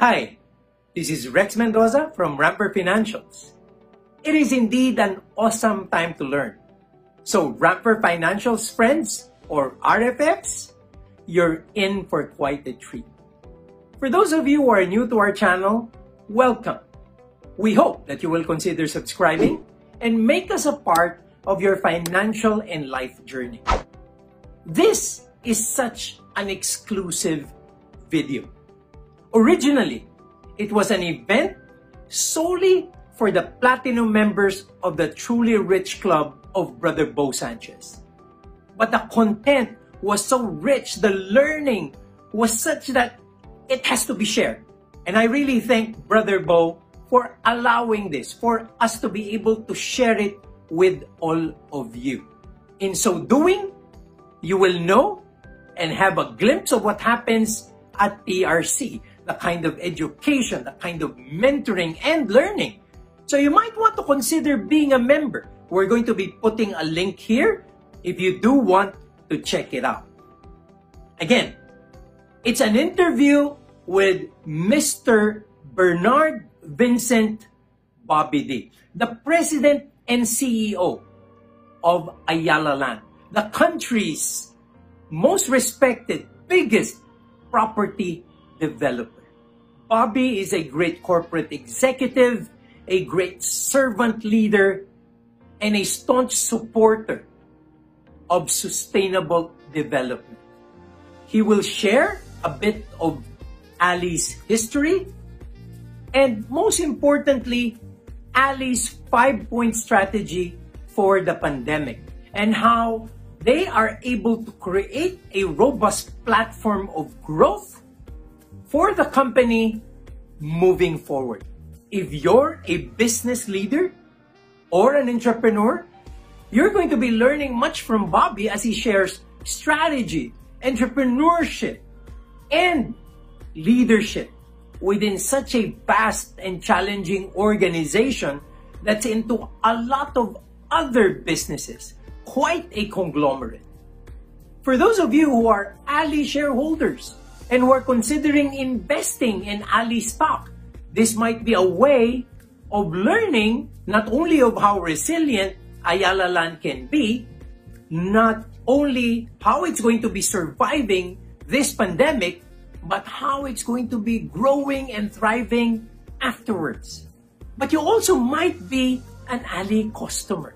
Hi, this is Rex Mendoza from Rampver Financials. It is indeed an awesome time to learn. So, Rampver Financials friends, or RFFs, you're in for quite a treat. For those of you who are new to our channel, welcome. We hope that you will consider subscribing and make us a part of your financial and life journey. This is such an exclusive video. Originally, it was an event solely for the platinum members of the Truly Rich Club of Brother Bo Sanchez. But the content was so rich, the learning was such that it has to be shared. And I really thank Brother Bo for allowing this, for us to be able to share it with all of you. In so doing, you will know and have a glimpse of what happens at TRC, the kind of education, the kind of mentoring and learning. So you might want to consider being a member. We're going to be putting a link here if you do want to check it out. Again, it's an interview with Mr. Bernard Vincent Bobby Dy, the president and CEO of Ayala Land, the country's most respected, biggest property developer. Bobby is a great corporate executive, a great servant leader, and a staunch supporter of sustainable development. He will share a bit of ALI's history and most importantly, ALI's five-point strategy for the pandemic and how they are able to create a robust platform of growth for the company moving forward. If you're a business leader or an entrepreneur, you're going to be learning much from Bobby as he shares strategy, entrepreneurship, and leadership within such a vast and challenging organization that's into a lot of other businesses, quite a conglomerate. For those of you who are ALI shareholders, and who are considering investing in ALI stock. This might be a way of learning not only of how resilient Ayala Land can be, not only how it's going to be surviving this pandemic, but how it's going to be growing and thriving afterwards. But you also might be an ALI customer.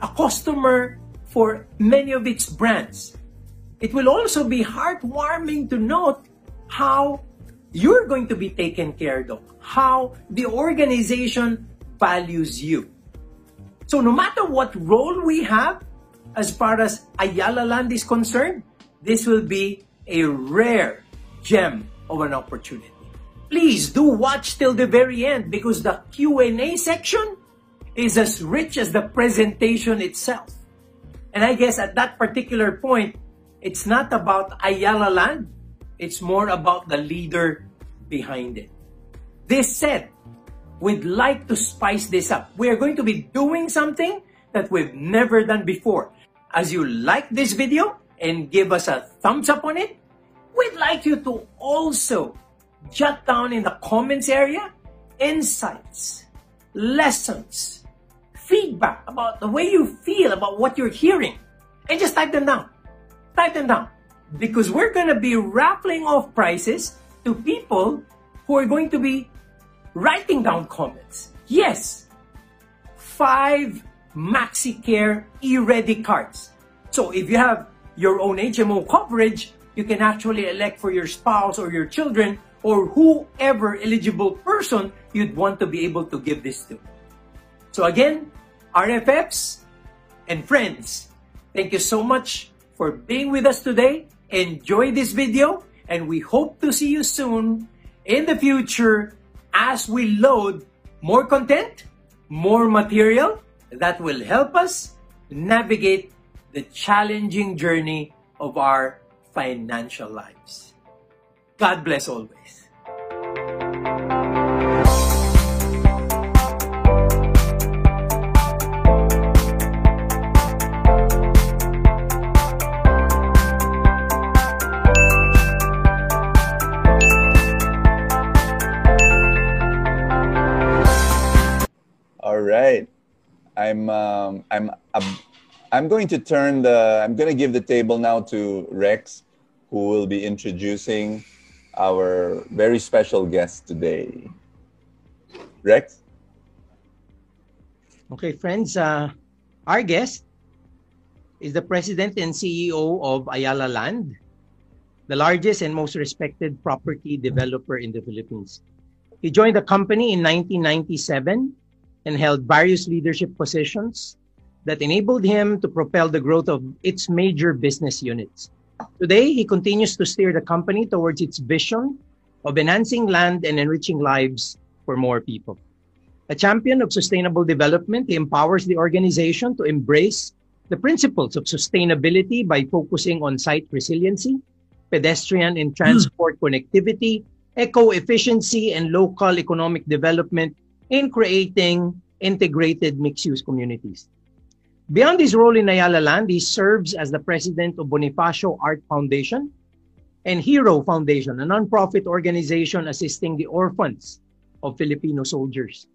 A customer for many of its brands. It will also be heartwarming to note how you're going to be taken care of, how the organization values you. So no matter what role we have, as far as Ayala Land is concerned, this will be a rare gem of an opportunity. Please do watch till the very end because the Q&A section is as rich as the presentation itself. And I guess at that particular point, it's not about Ayala Land. It's more about the leader behind it. This said, we'd like to spice this up. We are going to be doing something that we've never done before. As you like this video and give us a thumbs up on it, we'd like you to also jot down in the comments area insights, lessons, feedback about the way you feel about what you're hearing, and just type them down tighten down because we're going to be raffling off prizes to people who are going to be writing down comments. Yes, five MaxiCare e-ready cards. So if you have your own HMO coverage, you can actually elect for your spouse or your children or whoever eligible person you'd want to be able to give this to. So again, RFFs and friends, thank you so much for being with us today. Enjoy this video and we hope to see you soon in the future as we load more content, more material that will help us navigate the challenging journey of our financial lives. God bless always. I'm um, I'm I'm going to turn the I'm going to give the table now to Rex, who will be introducing our very special guest today. Rex. Okay, friends. Uh, our guest is the president and CEO of Ayala Land, the largest and most respected property developer in the Philippines. He joined the company in 1997 and held various leadership positions that enabled him to propel the growth of its major business units. Today, he continues to steer the company towards its vision of enhancing land and enriching lives for more people. A champion of sustainable development, he empowers the organization to embrace the principles of sustainability by focusing on site resiliency, pedestrian and transport mm. connectivity, eco-efficiency, and local economic development in creating integrated mixed-use communities. Beyond his role in Ayala Land, he serves as the president of Bonifacio Art Foundation and Hero Foundation, a nonprofit organization assisting the orphans of Filipino soldiers.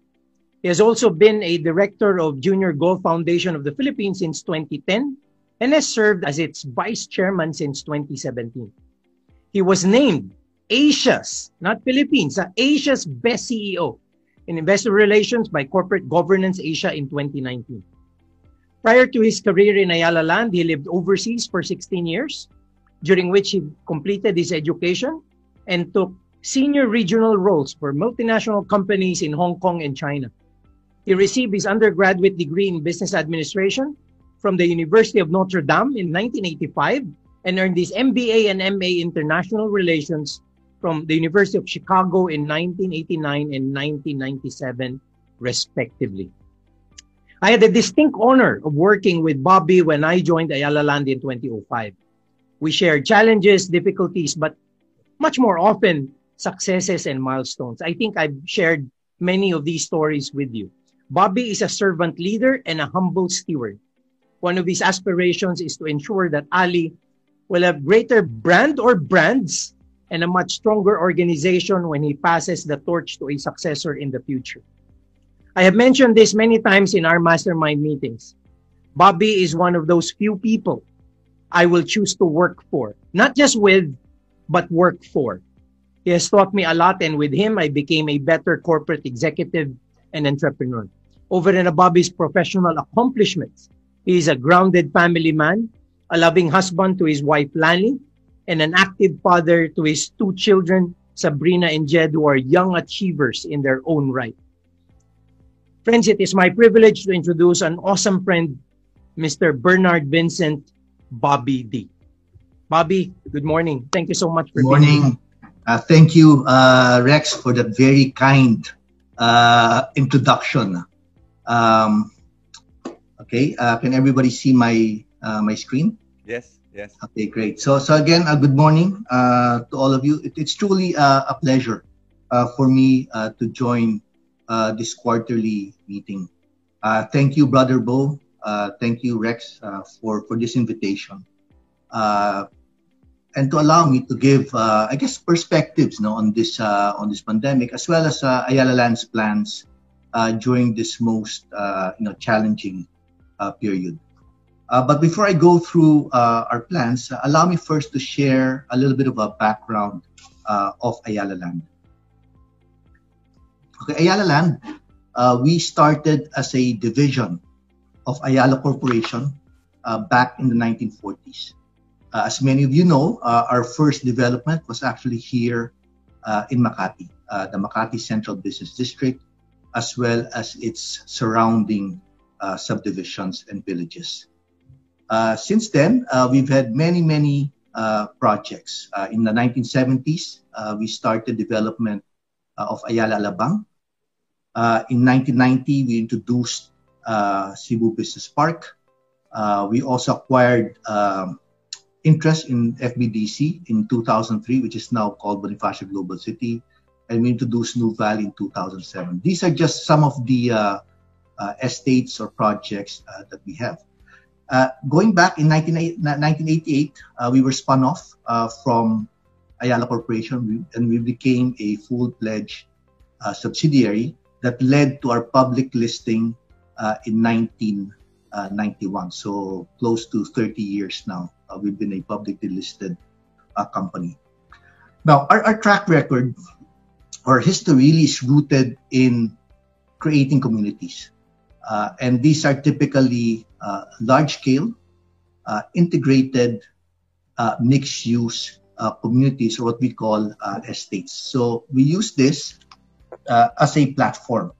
He has also been a director of Junior Golf Foundation of the Philippines since 2010 and has served as its vice chairman since 2017. He was named Asia's, not Philippines, uh, Asia's best CEO in investor relations by Corporate Governance Asia in 2019. Prior to his career in Ayala Land, he lived overseas for 16 years, during which he completed his education and took senior regional roles for multinational companies in Hong Kong and China. He received his undergraduate degree in business administration from the University of Notre Dame in 1985 and earned his MBA and MA International Relations from the University of Chicago in 1989 and 1997, respectively. I had the distinct honor of working with Bobby when I joined Ayala Land in 2005. We shared challenges, difficulties, but much more often successes and milestones. I think I've shared many of these stories with you. Bobby is a servant leader and a humble steward. One of his aspirations is to ensure that ALI will have greater brand or brands and a much stronger organization when he passes the torch to a successor in the future. I have mentioned this many times in our mastermind meetings. Bobby is one of those few people I will choose to work for, not just with, but work for. He has taught me a lot, and with him, I became a better corporate executive and entrepreneur. Over and above his professional accomplishments, he is a grounded family man, a loving husband to his wife Lani, and an active father to his two children, Sabrina and Jed, who are young achievers in their own right. Friends, it is my privilege to introduce an awesome friend, Mr. Bernard Vincent Bobby Dy. Bobby, good morning. Thank you so much for good morning. Uh, thank you, uh, Rex, for that very kind uh, introduction. Um, okay, uh, can everybody see my uh, my screen? Yes. Yes. Okay, great. So, so again, uh, good morning uh, to all of you. It, it's truly uh, a pleasure uh, for me uh, to join uh, this quarterly meeting. thank you, Brother Bo. thank you, Rex, for for this invitation, and to allow me to give, I guess, perspectives, no, on this on this pandemic, as well as Ayala Land's plans during this most, you know, challenging period. Uh, but before I go through uh, our plans, uh, allow me first to share a little bit of a background uh, of Ayala Land. Okay, Ayala Land, uh, we started as a division of Ayala Corporation back in the 1940s. as many of you know, our first development was actually here in Makati, the Makati Central Business District, as well as its surrounding subdivisions and villages. Uh, since then, uh, we've had many, many uh, projects. Uh, in the 1970s, uh, we started development uh, of Ayala Alabang. in 1990, we introduced Cebu Business Park. we also acquired um, interest in FBDC in 2003, which is now called Bonifacio Global City. And we introduced Nuvali in 2007. These are just some of the estates or projects that we have. Uh, going back in 1988, uh, we were spun off uh, from Ayala Corporation and we became a full-fledged subsidiary that led to our public listing in 1991. So close to 30 years now, we've been a publicly listed company. Now, our, our track record our history really is rooted in creating communities. Uh, and these are typically uh, large scale, uh, integrated, uh, mixed use uh, communities, or what we call uh, estates. So we use this as a platform.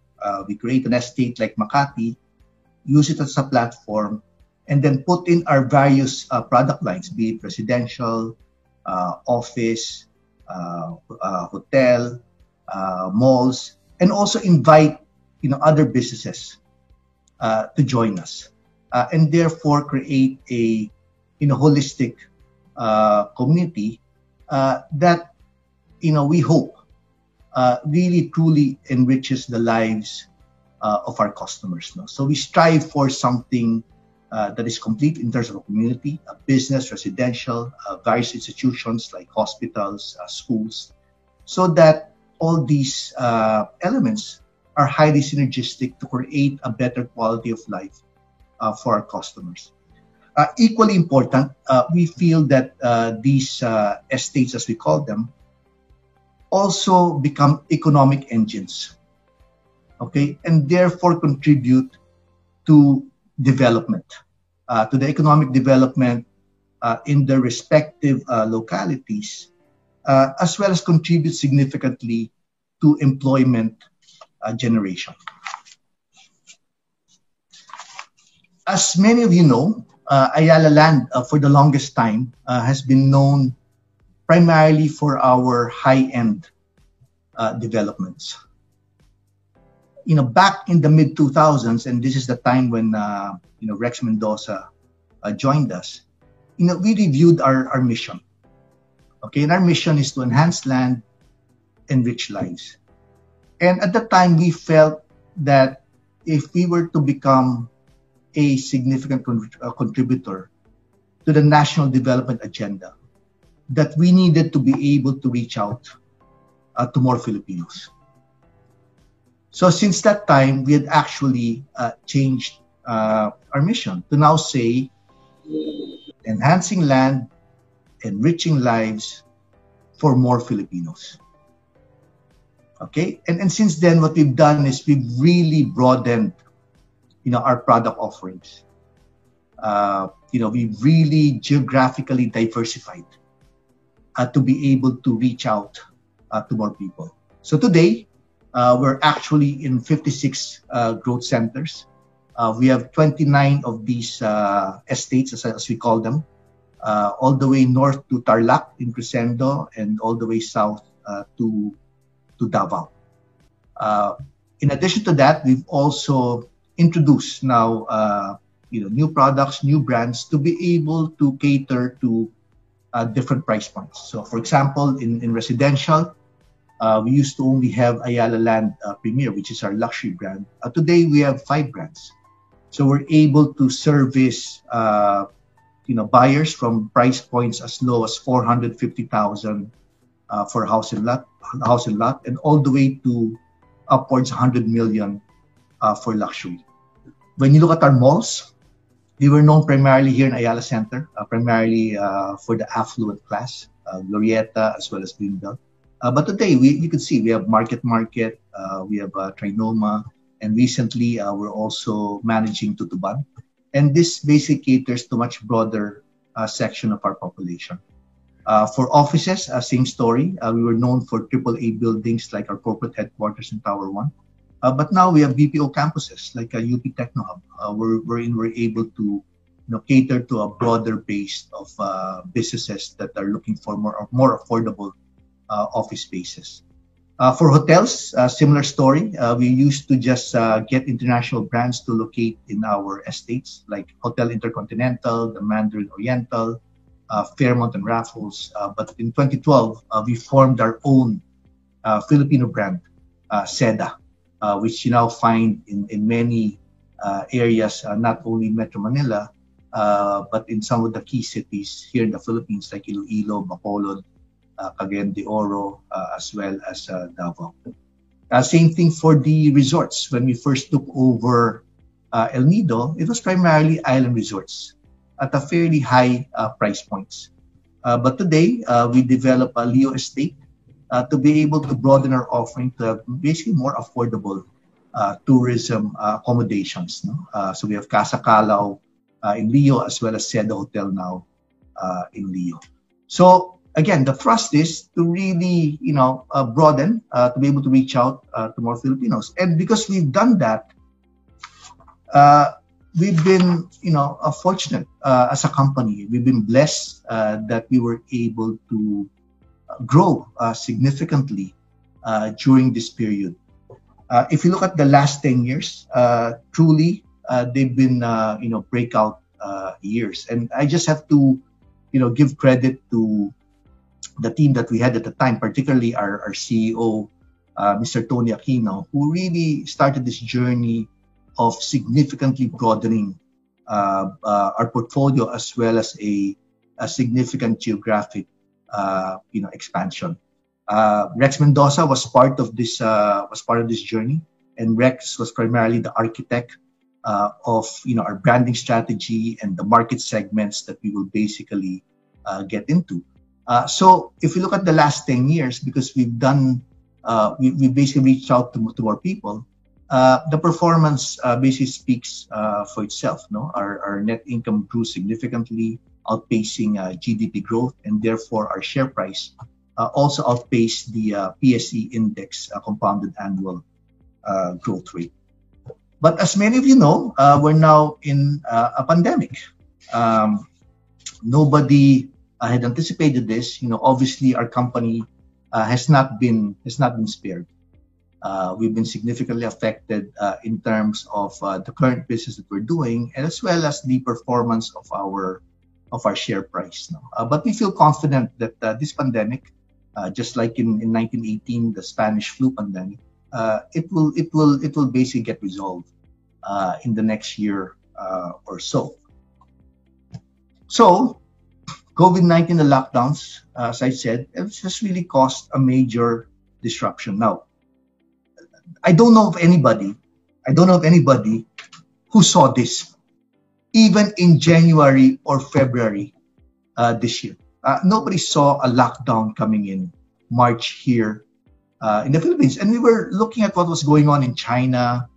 we create an estate like Makati, use it as a platform, and then put in our various product lines, be it residential, office, hotel, uh, malls, and also invite you know other businesses uh, to join us, uh, and therefore create a you know holistic uh, community uh, that you know we hope uh, really truly enriches the lives of our customers. No? So we strive for something. that is complete in terms of a community, a business, residential, various institutions like hospitals, schools, so that all these elements are highly synergistic to create a better quality of life uh, for our customers. Uh, equally important, uh, we feel that uh, these uh, estates, as we call them, also become economic engines, okay, and therefore contribute to development, to the economic development in the respective localities uh, as well as contribute significantly to employment uh, generation. As many of you know, uh, Ayala Land uh, for the longest time uh, has been known primarily for our high-end uh, developments. You know, back in the mid 2000s, and this is the time when you know Rex Mendoza joined us. You know, we reviewed our, our mission Okay, and our mission is to enhance land, and enrich lives. And at the time, we felt that if we were to become a significant con- uh, contributor to the national development agenda, that we needed to be able to reach out uh, to more Filipinos. So since that time, we had actually uh, changed uh, our mission to now say enhancing land, enriching lives for more Filipinos. Okay, and, and since then, what we've done is we've really broadened, you know, our product offerings. Uh, you know, we've really geographically diversified uh, to be able to reach out uh, to more people. So today, uh, we're actually in 56 uh, growth centers. Uh, we have 29 of these estates, as, as we call them, all the way north to Tarlac in Crescendo and all the way south to to Davao. Uh, in addition to that, we've also introduced now uh, you know new products, new brands to be able to cater to uh, different price points. So, for example, in in residential. Uh, we used to only have Ayala Land Premier, which is our luxury brand. today, we have five brands. So we're able to service you know buyers from price points as low as 450,000 uh, for house and lot, house and lot, and all the way to upwards 100 million uh, for luxury. When you look at our malls, we were known primarily here in Ayala Center, uh, primarily uh, for the affluent class, uh, Glorietta as well as Greenbelt. Uh, but today, we, you can see we have Market Market, we have Trinoma, and recently we're also managing Tutuban. And this basically caters to much broader section of our population. Uh, for offices, uh, same story. Uh, we were known for AAA buildings like our corporate headquarters in Tower 1. Uh, but now we have BPO campuses like uh, UP Techno Hub, uh, where, wherein we're able to you know, cater to a broader base of businesses that are looking for more, more affordable office spaces. Uh, for hotels, uh, similar story. Uh, we used to just uh, get international brands to locate in our estates, like Hotel Intercontinental, the Mandarin Oriental, uh, Fairmont and Raffles. Uh, but in 2012, we formed our own Filipino brand, Seda, which you now find in, in many areas, not only Metro Manila, but in some of the key cities here in the Philippines, like Iloilo, Bacolod, uh, Cagayan de Oro, uh, as well as uh, Davao. Uh, same thing for the resorts. When we first took over uh, El Nido, it was primarily island resorts at a fairly high uh, price points. Uh, but today, uh, we develop a Lio estate to be able to broaden our offering to basically more affordable tourism accommodations. No? so we have Casa Kalaw in Lio as well as Seda Hotel now in Lio. So again, the thrust is to really, you know, uh, broaden, uh, to be able to reach out uh, to more Filipinos. And because we've done that, we've been, you know, uh, fortunate uh, as a company. We've been blessed uh, that we were able to grow significantly during this period. if you look at the last 10 years, truly, they've been, you know, breakout years. And I just have to, you know, give credit to the team that we had at the time, particularly our, our CEO, uh, Mr. Tony Aquino, who really started this journey of significantly broadening uh, uh, our portfolio as well as a, a significant geographic uh, you know expansion. Uh, Rex Mendoza was part of this uh, was part of this journey, and Rex was primarily the architect of you know our branding strategy and the market segments that we will basically get into. Uh, so if you look at the last 10 years, because we've done, uh, we, we basically reached out to, to more people, uh, the performance uh, basically speaks uh, for itself. No, our, our net income grew significantly, outpacing uh, GDP growth, and therefore our share price also outpaced the PSE index compounded annual growth rate. But as many of you know, we're now in a pandemic. Um, nobody had anticipated this. You know, obviously our company uh, has not been has not been spared. Uh, we've been significantly affected uh, in terms of uh, the current business that we're doing, and as well as the performance of our of our share price. No? But we feel confident that this pandemic, just like in, in 1918, the Spanish flu pandemic, it will it will it will basically get resolved in the next year or so. So COVID-19, the lockdowns, as I said, just really caused a major disruption. Now, I don't know of anybody, I don't know of anybody who saw this, even in January or February uh, this year. Uh, nobody saw a lockdown coming in March here uh, in the Philippines. And we were looking at what was going on in China,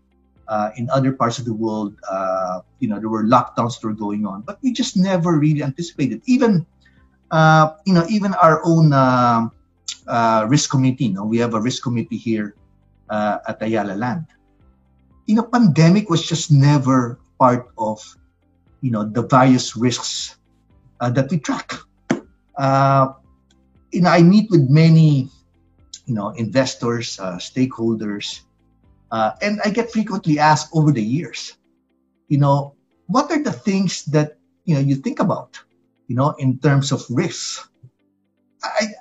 uh, in other parts of the world, uh, you know, there were lockdowns that were going on, but we just never really anticipated. Even, uh, you know, even our own uh, uh, risk committee. You know, we have a risk committee here uh, at Ayala Land. You know, pandemic was just never part of, you know, the various risks that we track. you know, I meet with many, you know, investors, stakeholders uh, and I get frequently asked over the years, you know, what are the things that you know you think about, you know, in terms of risks? I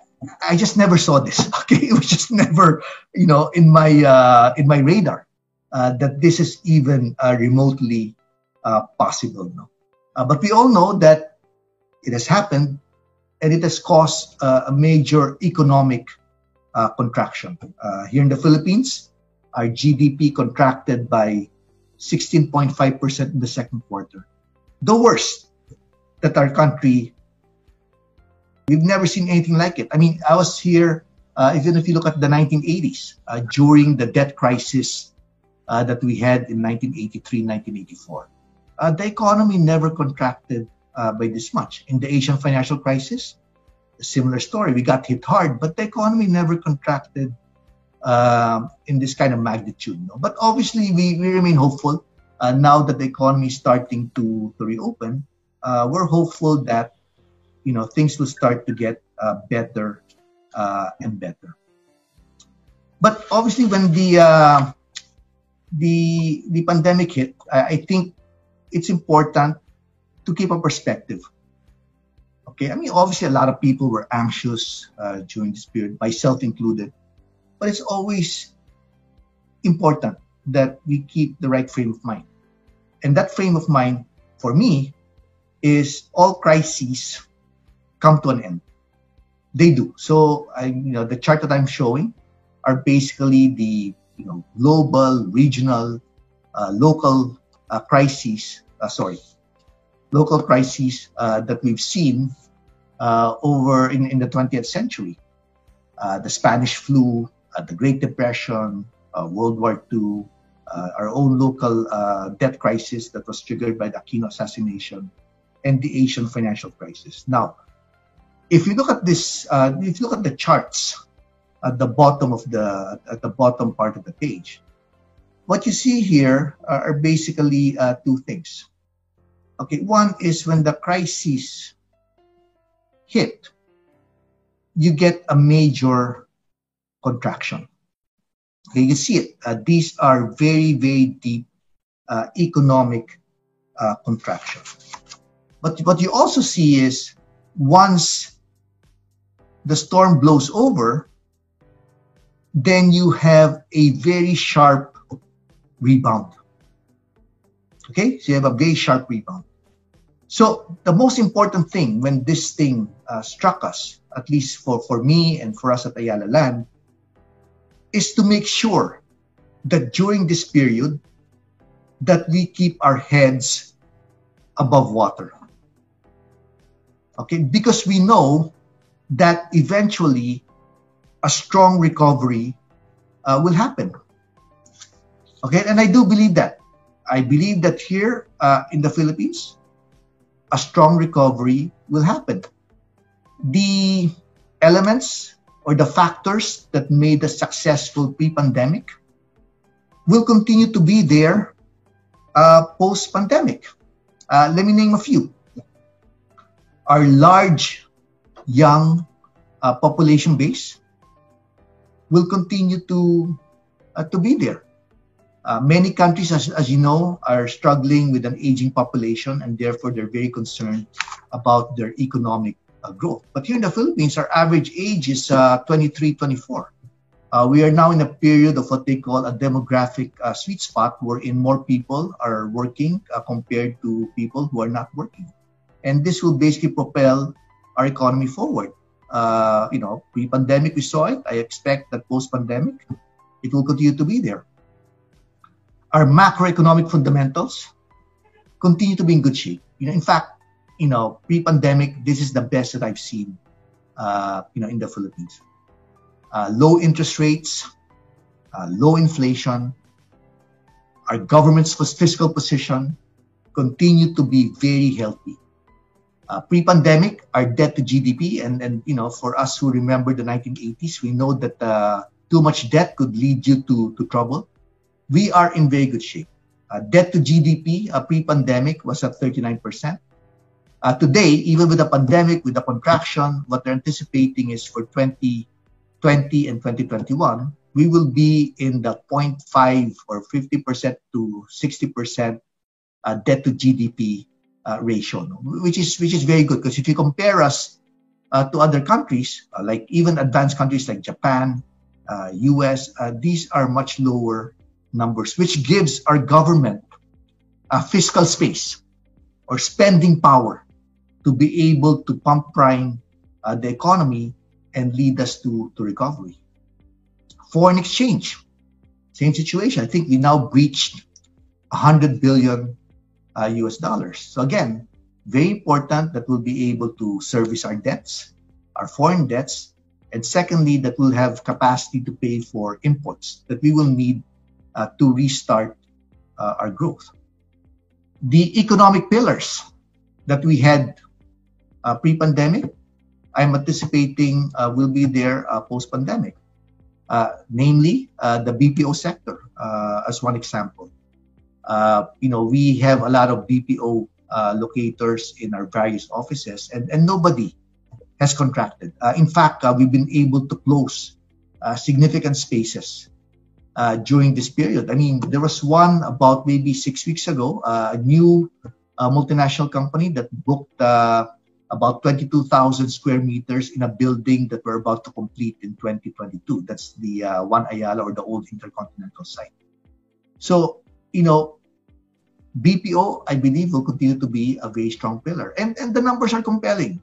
I just never saw this. Okay, it was just never, you know, in my uh, in my radar uh, that this is even uh, remotely uh, possible. No? Uh, but we all know that it has happened, and it has caused uh, a major economic contraction here in the Philippines our GDP contracted by 16.5% in the second quarter. The worst that our country, we've never seen anything like it. I mean, I was here, uh, even if you look at the 1980s, uh, during the debt crisis uh, that we had in 1983, 1984. Uh, the economy never contracted uh, by this much. In the Asian financial crisis, a similar story. We got hit hard, but the economy never contracted uh, in this kind of magnitude. No? But obviously, we, we remain hopeful. Uh, now that the economy is starting to, to reopen, we're hopeful that you know things will start to get uh, better uh, and better. But obviously, when the uh, the the pandemic hit, I, I think it's important to keep a perspective. Okay, I mean, obviously, a lot of people were anxious during this period, myself included. But it's always important that we keep the right frame of mind. And that frame of mind, for me, is all crises come to an end. They do. So, I, you know, the chart that I'm showing are basically the you know global, regional, uh, local uh, crises, uh, sorry, local crises uh, that we've seen uh, over in, in the 20th century. Uh, the Spanish flu, the Great Depression, World War II, our own local debt crisis that was triggered by the Aquino assassination, and the Asian financial crisis. Now, if you look at this, if you look at the charts at the bottom of the at the bottom part of the page, what you see here are, basically uh, two things. Okay, one is when the crisis hit, you get a major contraction. Okay, you see it. Uh, these are very, very deep uh, economic uh, contraction. But what you also see is once the storm blows over, then you have a very sharp rebound. Okay, so you have a very sharp rebound. So the most important thing when this thing uh, struck us, at least for, for me and for us at Ayala Land, is to make sure that during this period that we keep our heads above water. Okay, because we know that eventually a strong recovery uh, will happen. Okay, and I do believe that. I believe that here uh, in the Philippines, a strong recovery will happen. The elements or the factors that made us successful pre-pandemic will continue to be there uh, post-pandemic. Uh, let me name a few. Our large young uh, population base will continue to uh, to be there. Uh, many countries, as, as you know, are struggling with an aging population and therefore they're very concerned about their economic uh, growth. But here in the Philippines, our average age is uh, 23, 24. Uh, we are now in a period of what they call a demographic sweet spot wherein more people are working compared to people who are not working. And this will basically propel our economy forward. you know, pre-pandemic we saw it. I expect that post-pandemic, it will continue to be there our macroeconomic fundamentals continue to be in good shape. You know, in fact, you know, pre-pandemic, this is the best that I've seen, uh, you know, in the Philippines. Uh, low interest rates, uh, low inflation, our government's fiscal position continue to be very healthy. Uh, pre-pandemic, our debt to GDP, and and you know, for us who remember the 1980s, we know that uh, too much debt could lead you to to trouble we are in very good shape. Uh, debt to GDP uh, pre-pandemic was at 39%. Uh, today, even with the pandemic, with the contraction, what they're anticipating is for 2020 and 2021, we will be in the 0.5 or 50% to 60% uh, debt to GDP uh, ratio, which is which is very good because if you compare us uh, to other countries, like even advanced countries like Japan, US, these are much lower numbers, which gives our government a fiscal space or spending power to be able to pump prime uh, the economy and lead us to, to recovery. Foreign exchange, same situation. I think we now breached 100 billion uh, US dollars. So again, very important that we'll be able to service our debts, our foreign debts, and secondly, that we'll have capacity to pay for imports that we will need uh, to restart uh, our growth. The economic pillars that we had uh, pre-pandemic, I'm anticipating will be there post-pandemic. namely, the BPO sector, as one example. You know, we have a lot of BPO locators in our various offices, and, and nobody has contracted. Uh, in fact, uh, we've been able to close uh, significant spaces uh, during this period. I mean, there was one about maybe six weeks ago, uh, a new uh, multinational company that booked uh, about 22,000 square meters in a building that we're about to complete in 2022. That's the uh, One Ayala or the old Intercontinental site. So, you know, BPO, I believe, will continue to be a very strong pillar. And, and the numbers are compelling.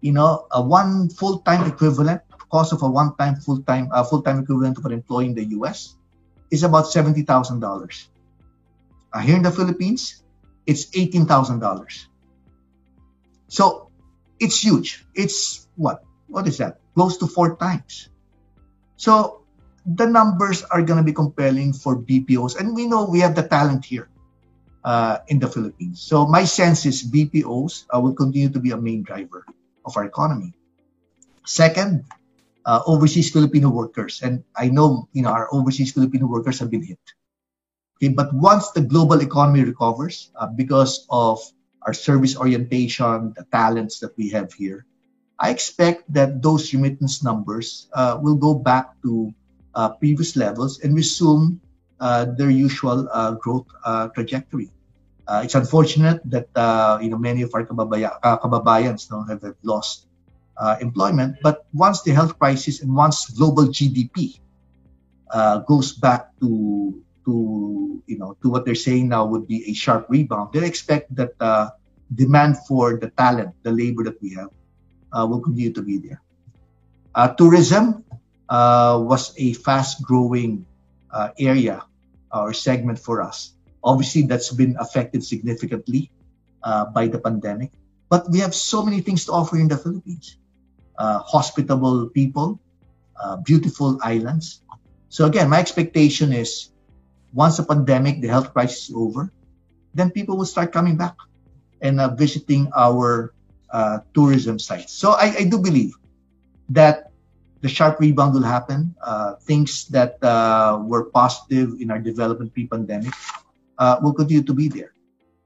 You know, a one full-time equivalent cost of a one-time full-time uh, full-time equivalent of an employee in the U.S. is about seventy thousand dollars. Uh, here in the Philippines, it's $18,000. So it's huge. It's what? What is that? Close to four times. So the numbers are going to be compelling for BPOs. And we know we have the talent here uh, in the Philippines. So my sense is BPOs uh, will continue to be a main driver of our economy. Second, uh, overseas Filipino workers. And I know, you know, our overseas Filipino workers have been hit. Okay, but once the global economy recovers, uh, because of our service orientation, the talents that we have here, I expect that those remittance numbers uh, will go back to uh, previous levels and resume uh, their usual uh, growth uh, trajectory. It's unfortunate that you know many of our kababaya, kababayans no, have, have lost employment, but once the health crisis and once global GDP goes back to to you know to what they're saying now would be a sharp rebound, they expect that uh, demand for the talent, the labor that we have, uh, will continue to be there. Uh, tourism uh, was a fast-growing uh, area or segment for us. Obviously, that's been affected significantly uh, by the pandemic, but we have so many things to offer in the Philippines. hospitable people, beautiful islands. So again, my expectation is once the pandemic, the health crisis is over, then people will start coming back and uh, visiting our uh, tourism sites. So I, I, do believe that the sharp rebound will happen. Uh, things that uh, were positive in our development pre-pandemic uh, will continue to be there.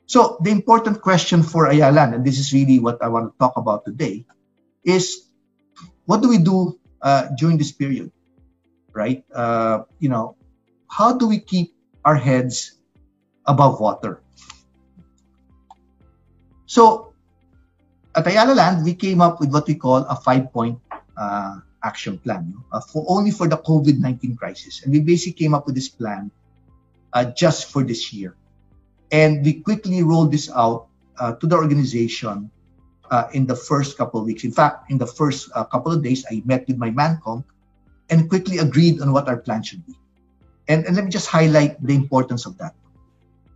So the important question for Ayala Land, and this is really what I want to talk about today, is what do we do uh, during this period, right? you know, how do we keep our heads above water. So at Ayala Land, we came up with what we call a five-point uh, action plan uh, for only for the COVID-19 crisis. And we basically came up with this plan uh, just for this year. And we quickly rolled this out uh, to the organization uh, in the first couple of weeks. In fact, in the first uh, couple of days, I met with my ManCom and quickly agreed on what our plan should be. And, and let me just highlight the importance of that.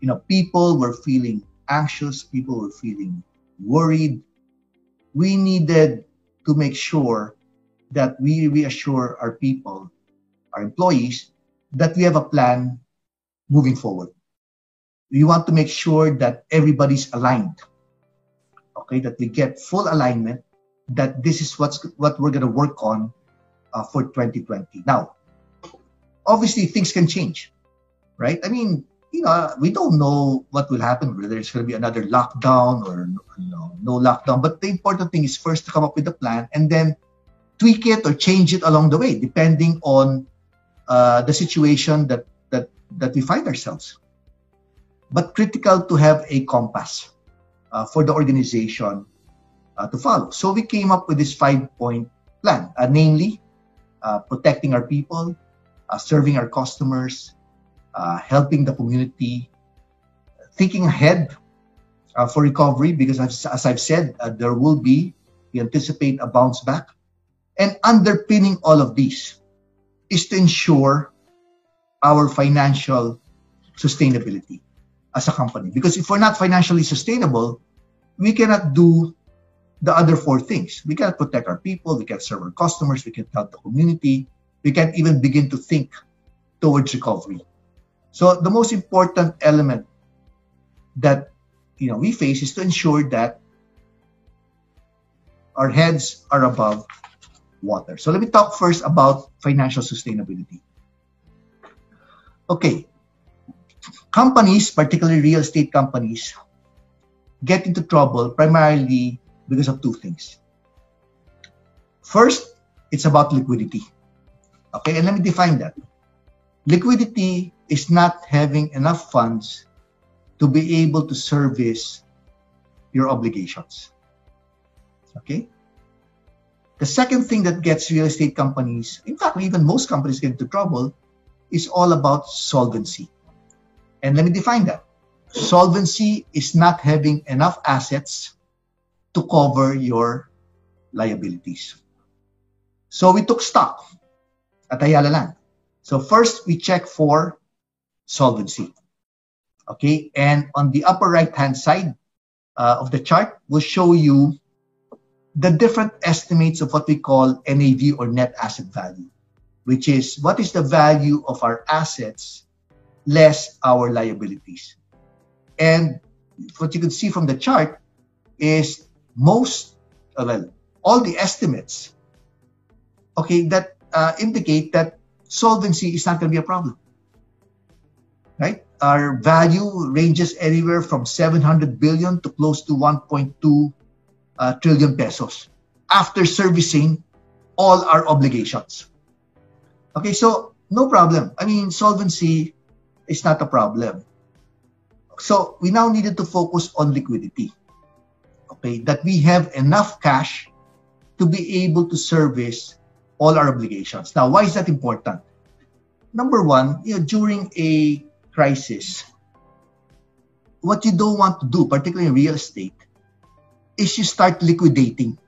You know, people were feeling anxious, people were feeling worried. We needed to make sure that we reassure our people, our employees, that we have a plan moving forward. We want to make sure that everybody's aligned. Okay, that we get full alignment that this is what's what we're going to work on uh, for 2020. Now, obviously things can change, right? I mean, you know, we don't know what will happen, whether it's going to be another lockdown or no lockdown. But the important thing is first to come up with a plan and then tweak it or change it along the way, depending on uh, the situation that, that, we find ourselves. But critical to have a compass uh, for the organization uh, to follow. So we came up with this five-point plan, uh, namely uh, protecting our people, uh, serving our customers, uh, helping the community, thinking ahead for recovery because as, I've said, there will be, we anticipate a bounce back. And underpinning all of these is to ensure our financial sustainability as a company. Because if we're not financially sustainable, we cannot do the other four things. We cannot protect our people, we can't serve our customers, we can't help the community, we can't even begin to think towards recovery. So the most important element that you know we face is to ensure that our heads are above water. So let me talk first about financial sustainability. Okay, companies, particularly real estate companies, get into trouble primarily because of two things. First, it's about liquidity. Okay, and let me define that. Liquidity is not having enough funds to be able to service your obligations. Okay? The second thing that gets real estate companies, in fact, even most companies get into trouble, is all about solvency. And let me define that. Solvency is not having enough assets to cover your liabilities. So we took stock at Ayala Land. So first, we check for solvency. Okay, and on the upper right-hand side uh, of the chart, will show you the different estimates of what we call NAV or net asset value, which is what is the value of our assets less our liabilities. And what you can see from the chart is most, uh, well, all the estimates, okay, that uh, indicate that solvency is not going to be a problem. Right? Our value ranges anywhere from 700 billion to close to 1.2 uh, trillion pesos after servicing all our obligations. Okay, so no problem. I mean, solvency is not a problem. So we now needed to focus on liquidity. Okay, that we have enough cash to be able to service all our obligations. Now, why is that important? Number one, you know, during a crisis, what you don't want to do, particularly in real estate, is you start liquidating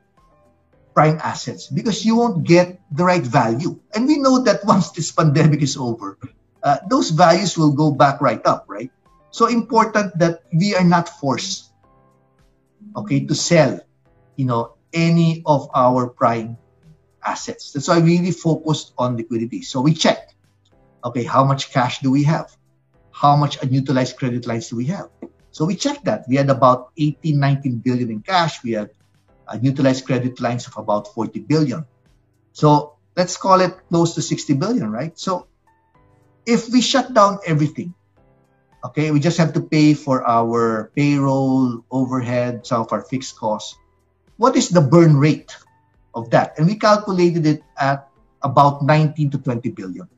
prime assets because you won't get the right value. And we know that once this pandemic is over, uh, those values will go back right up, right? So important that we are not forced, okay, to sell, you know, any of our prime assets. That's why we really focused on liquidity. So we check, okay, how much cash do we have? How much unutilized credit lines do we have? So we checked that. We had about 18, 19 billion in cash. We had unutilized credit lines of about 40 billion. So let's call it close to 60 billion, right? So if we shut down everything, okay, we just have to pay for our payroll, overhead, some of our fixed costs. What is the burn rate of that? And we calculated it at about 19 to 20 billion.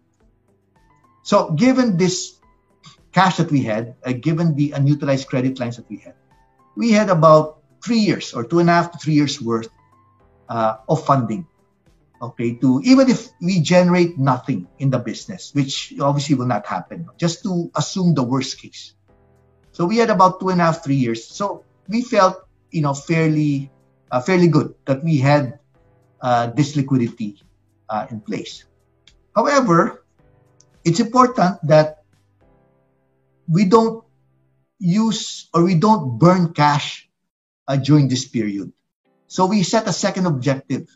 So given this cash that we had, uh, given the unutilized credit lines that we had, we had about three years or two and a half to three years worth uh, of funding. Okay, to even if we generate nothing in the business, which obviously will not happen, just to assume the worst case. So we had about two and a half, three years. So we felt, you know, fairly, uh, fairly good that we had uh, this liquidity uh, in place. However, it's important that we don't use or we don't burn cash uh, during this period. So we set a second objective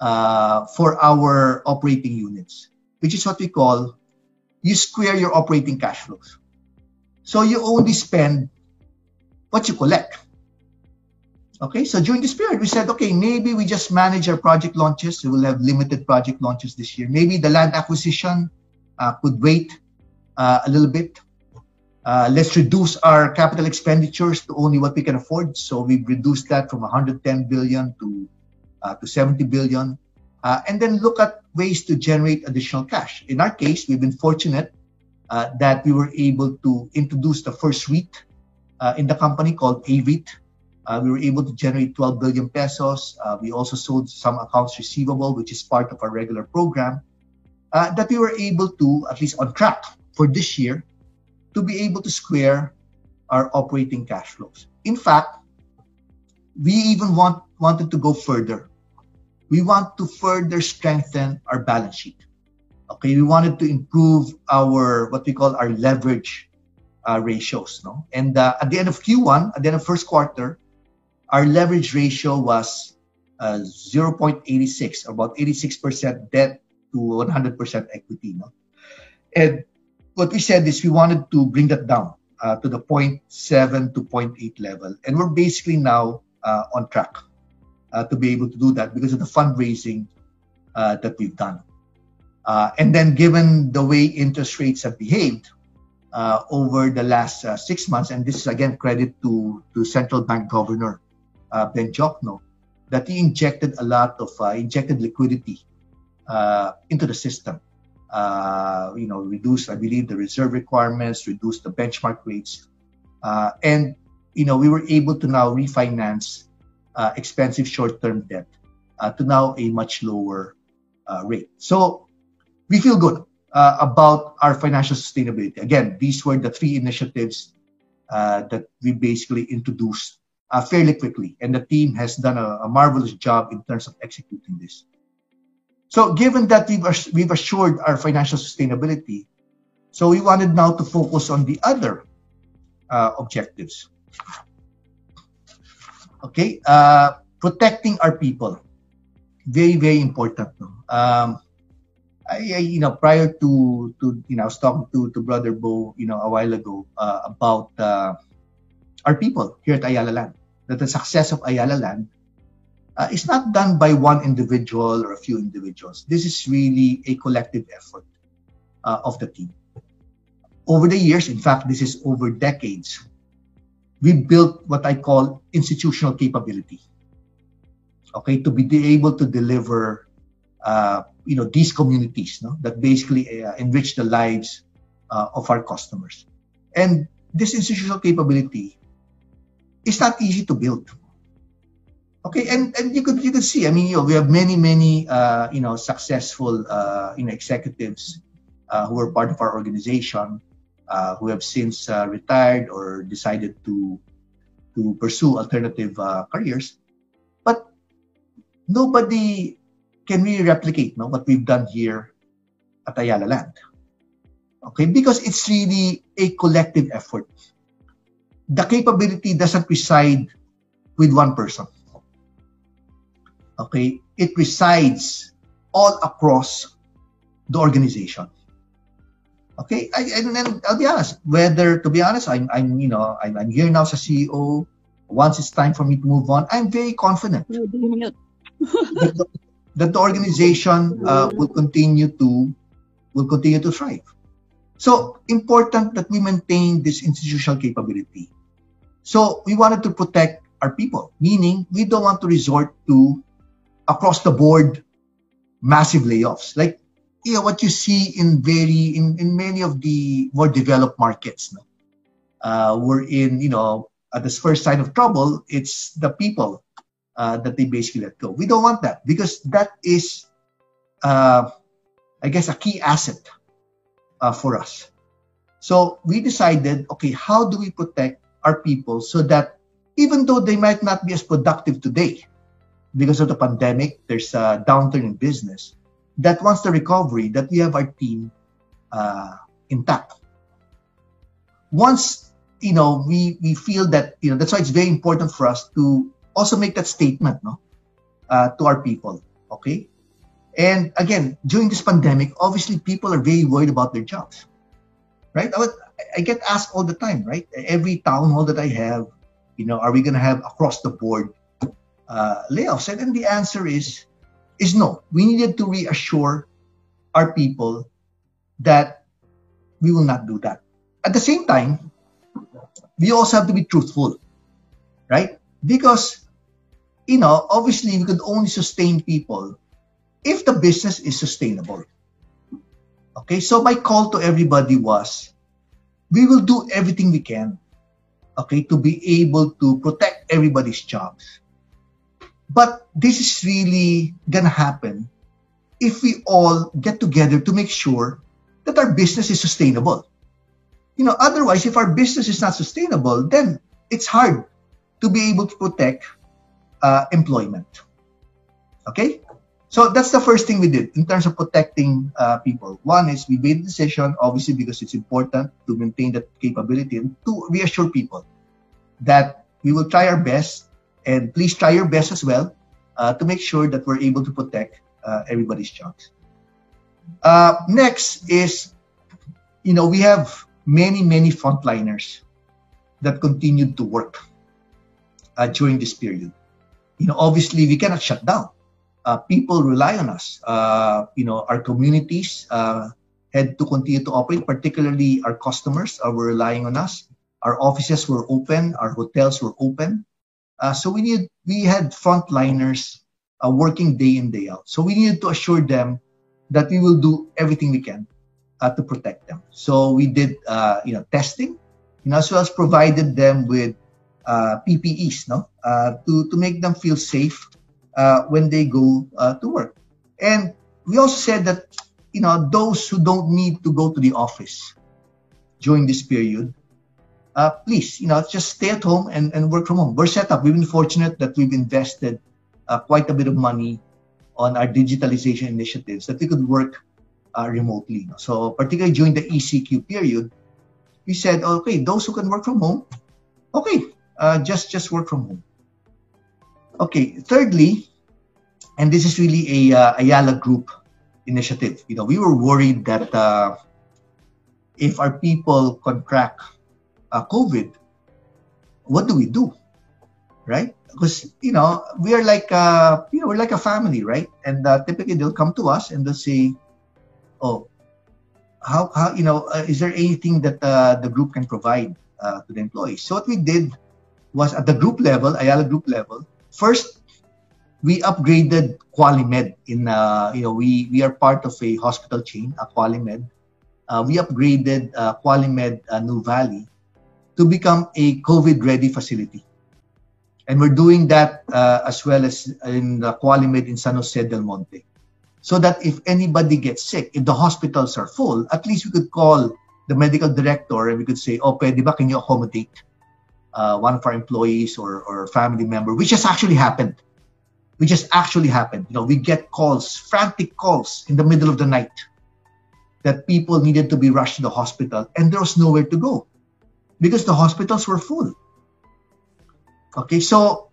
uh, for our operating units, which is what we call you square your operating cash flows. So you only spend what you collect. Okay, so during this period, we said, okay, maybe we just manage our project launches. We will have limited project launches this year. Maybe the land acquisition uh, could wait uh, a little bit. Uh, let's reduce our capital expenditures to only what we can afford. So we've reduced that from 110 billion to uh, to 70 billion, uh, and then look at ways to generate additional cash. In our case, we've been fortunate uh, that we were able to introduce the first REIT uh, in the company called A-REIT. Uh, we were able to generate 12 billion pesos. we also sold some accounts receivable, which is part of our regular program. that we were able to, at least on track for this year, to be able to square our operating cash flows. In fact, we even want, wanted to go further. We want to further strengthen our balance sheet. Okay, we wanted to improve our what we call our leverage uh, ratios. No, and uh, at the end of Q1, at the end of first quarter, our leverage ratio was uh, 0.86, about 86% debt to 100% equity. No, and what we said is we wanted to bring that down uh, to the 0.7 to 0.8 level. And we're basically now uh, on track uh, to be able to do that because of the fundraising uh, that we've done. Uh, and then given the way interest rates have behaved uh, over the last six months, and this is again credit to, to central bank governor Ben Diokno, that he injected a lot of injected liquidity into the system uh, you know, reduce, I believe, the reserve requirements, reduce the benchmark rates. Uh, and, you know, we were able to now refinance uh, expensive short-term debt uh, to now a much lower uh, rate. So we feel good uh, about our financial sustainability. Again, these were the three initiatives that we basically introduced fairly quickly. And the team has done a, a marvelous job in terms of executing this. So given that we've, we've assured our financial sustainability, so we wanted now to focus on the other uh, objectives. Okay, uh, protecting our people, very very important. No? Um, I, I, you know, prior to to you know, I was talking to to Brother Bo, you know, a while ago uh, about uh, our people here at Ayala Land. That the success of Ayala Land uh, not done by one individual or a few individuals. This is really a collective effort uh, of the team. Over the years, in fact, this is over decades, we built what I call institutional capability. Okay, to be able to deliver uh, you know these communities no, that basically uh, enrich the lives uh, of our customers and this institutional capability is not easy to build okay and and you could you could see i mean you know, we have many many uh, you know successful uh, you know executives uh, who are part of our organization uh, who have since retired or decided to to pursue alternative careers but nobody can really replicate no, what we've done here at Ayala Land? Okay, because it's really a collective effort. The capability doesn't reside with one person. Okay, it resides all across the organization. Okay, I, and then I'll be honest. Whether to be honest, I'm, I'm you know, I'm, I'm here now as a CEO. Once it's time for me to move on, I'm very confident that the organization uh, will continue to will continue to thrive. So important that we maintain this institutional capability. So we wanted to protect our people, meaning we don't want to resort to across the board massive layoffs. Like know what you see in very in, in many of the more developed markets. No? Uh, we're in, you know, at the first sign of trouble, it's the people uh, that they basically let go. We don't want that because that is, uh, I guess, a key asset uh, for us. So we decided, okay, how do we protect our people so that even though they might not be as productive today because of the pandemic, there's a downturn in business, that once the recovery, that we have our team uh, intact. Once you know we we feel that you know that's why it's very important for us to also make that statement no, uh, to our people. Okay. And again, during this pandemic, obviously people are very worried about their jobs, right? I, would, I get asked all the time, right? Every town hall that I have, you know, are we going to have across the board uh, layoffs? And then the answer is, is no. We needed to reassure our people that we will not do that. At the same time, we also have to be truthful, right? Because you know, obviously we could only sustain people if the business is sustainable. Okay, so my call to everybody was we will do everything we can, okay, to be able to protect everybody's jobs. But this is really gonna happen if we all get together to make sure that our business is sustainable. You know, otherwise, if our business is not sustainable, then it's hard to be able to protect uh, employment. Okay? So that's the first thing we did in terms of protecting uh, people. One is we made a decision, obviously, because it's important to maintain that capability and to reassure people that we will try our best and please try your best as well uh, to make sure that we're able to protect uh, everybody's jobs. Uh, next is, you know, we have many, many frontliners that continued to work uh, during this period you know, obviously we cannot shut down. Uh, people rely on us. Uh, you know, our communities had to continue to operate, particularly our customers uh, were relying on us. Our offices were open, our hotels were open. Uh, so we need we had frontliners uh, working day in day out. So we needed to assure them that we will do everything we can to protect them. So we did you know testing, know, as well as provided them with uh, PPEs, no, uh, to to make them feel safe uh, when they go uh, to work. And we also said that you know those who don't need to go to the office during this period, uh, please you know just stay at home and, and work from home. We're set up. We've been fortunate that we've invested uh, quite a bit of money on our digitalization initiatives that we could work remotely. So particularly during the ECQ period, we said, okay, those who can work from home, okay, uh, just just work from home. Okay. Thirdly, and this is really a uh, Ayala Group initiative. You know, we were worried that uh, if our people contract uh, COVID, what do we do, right? Because you know we are like uh, you know we're like a family, right? And uh, typically they'll come to us and they'll say, "Oh, how how you know uh, is there anything that uh, the group can provide uh, to the employees?" So what we did was at the group level, Ayala Group level, first we upgraded Qualimed in uh, you know we we are part of a hospital chain, a Qualimed. Uh, we upgraded uh, Qualimed uh, Nuvali to become a COVID-ready facility, and we're doing that uh, as well as in the Qualimed in San Jose del Monte, so that if anybody gets sick, if the hospitals are full, at least we could call the medical director and we could say, "Oh, pwede ba can you accommodate uh, one of our employees or or family member?" Which has actually happened which has actually happened. You know, we get calls, frantic calls in the middle of the night that people needed to be rushed to the hospital and there was nowhere to go because the hospitals were full. Okay, so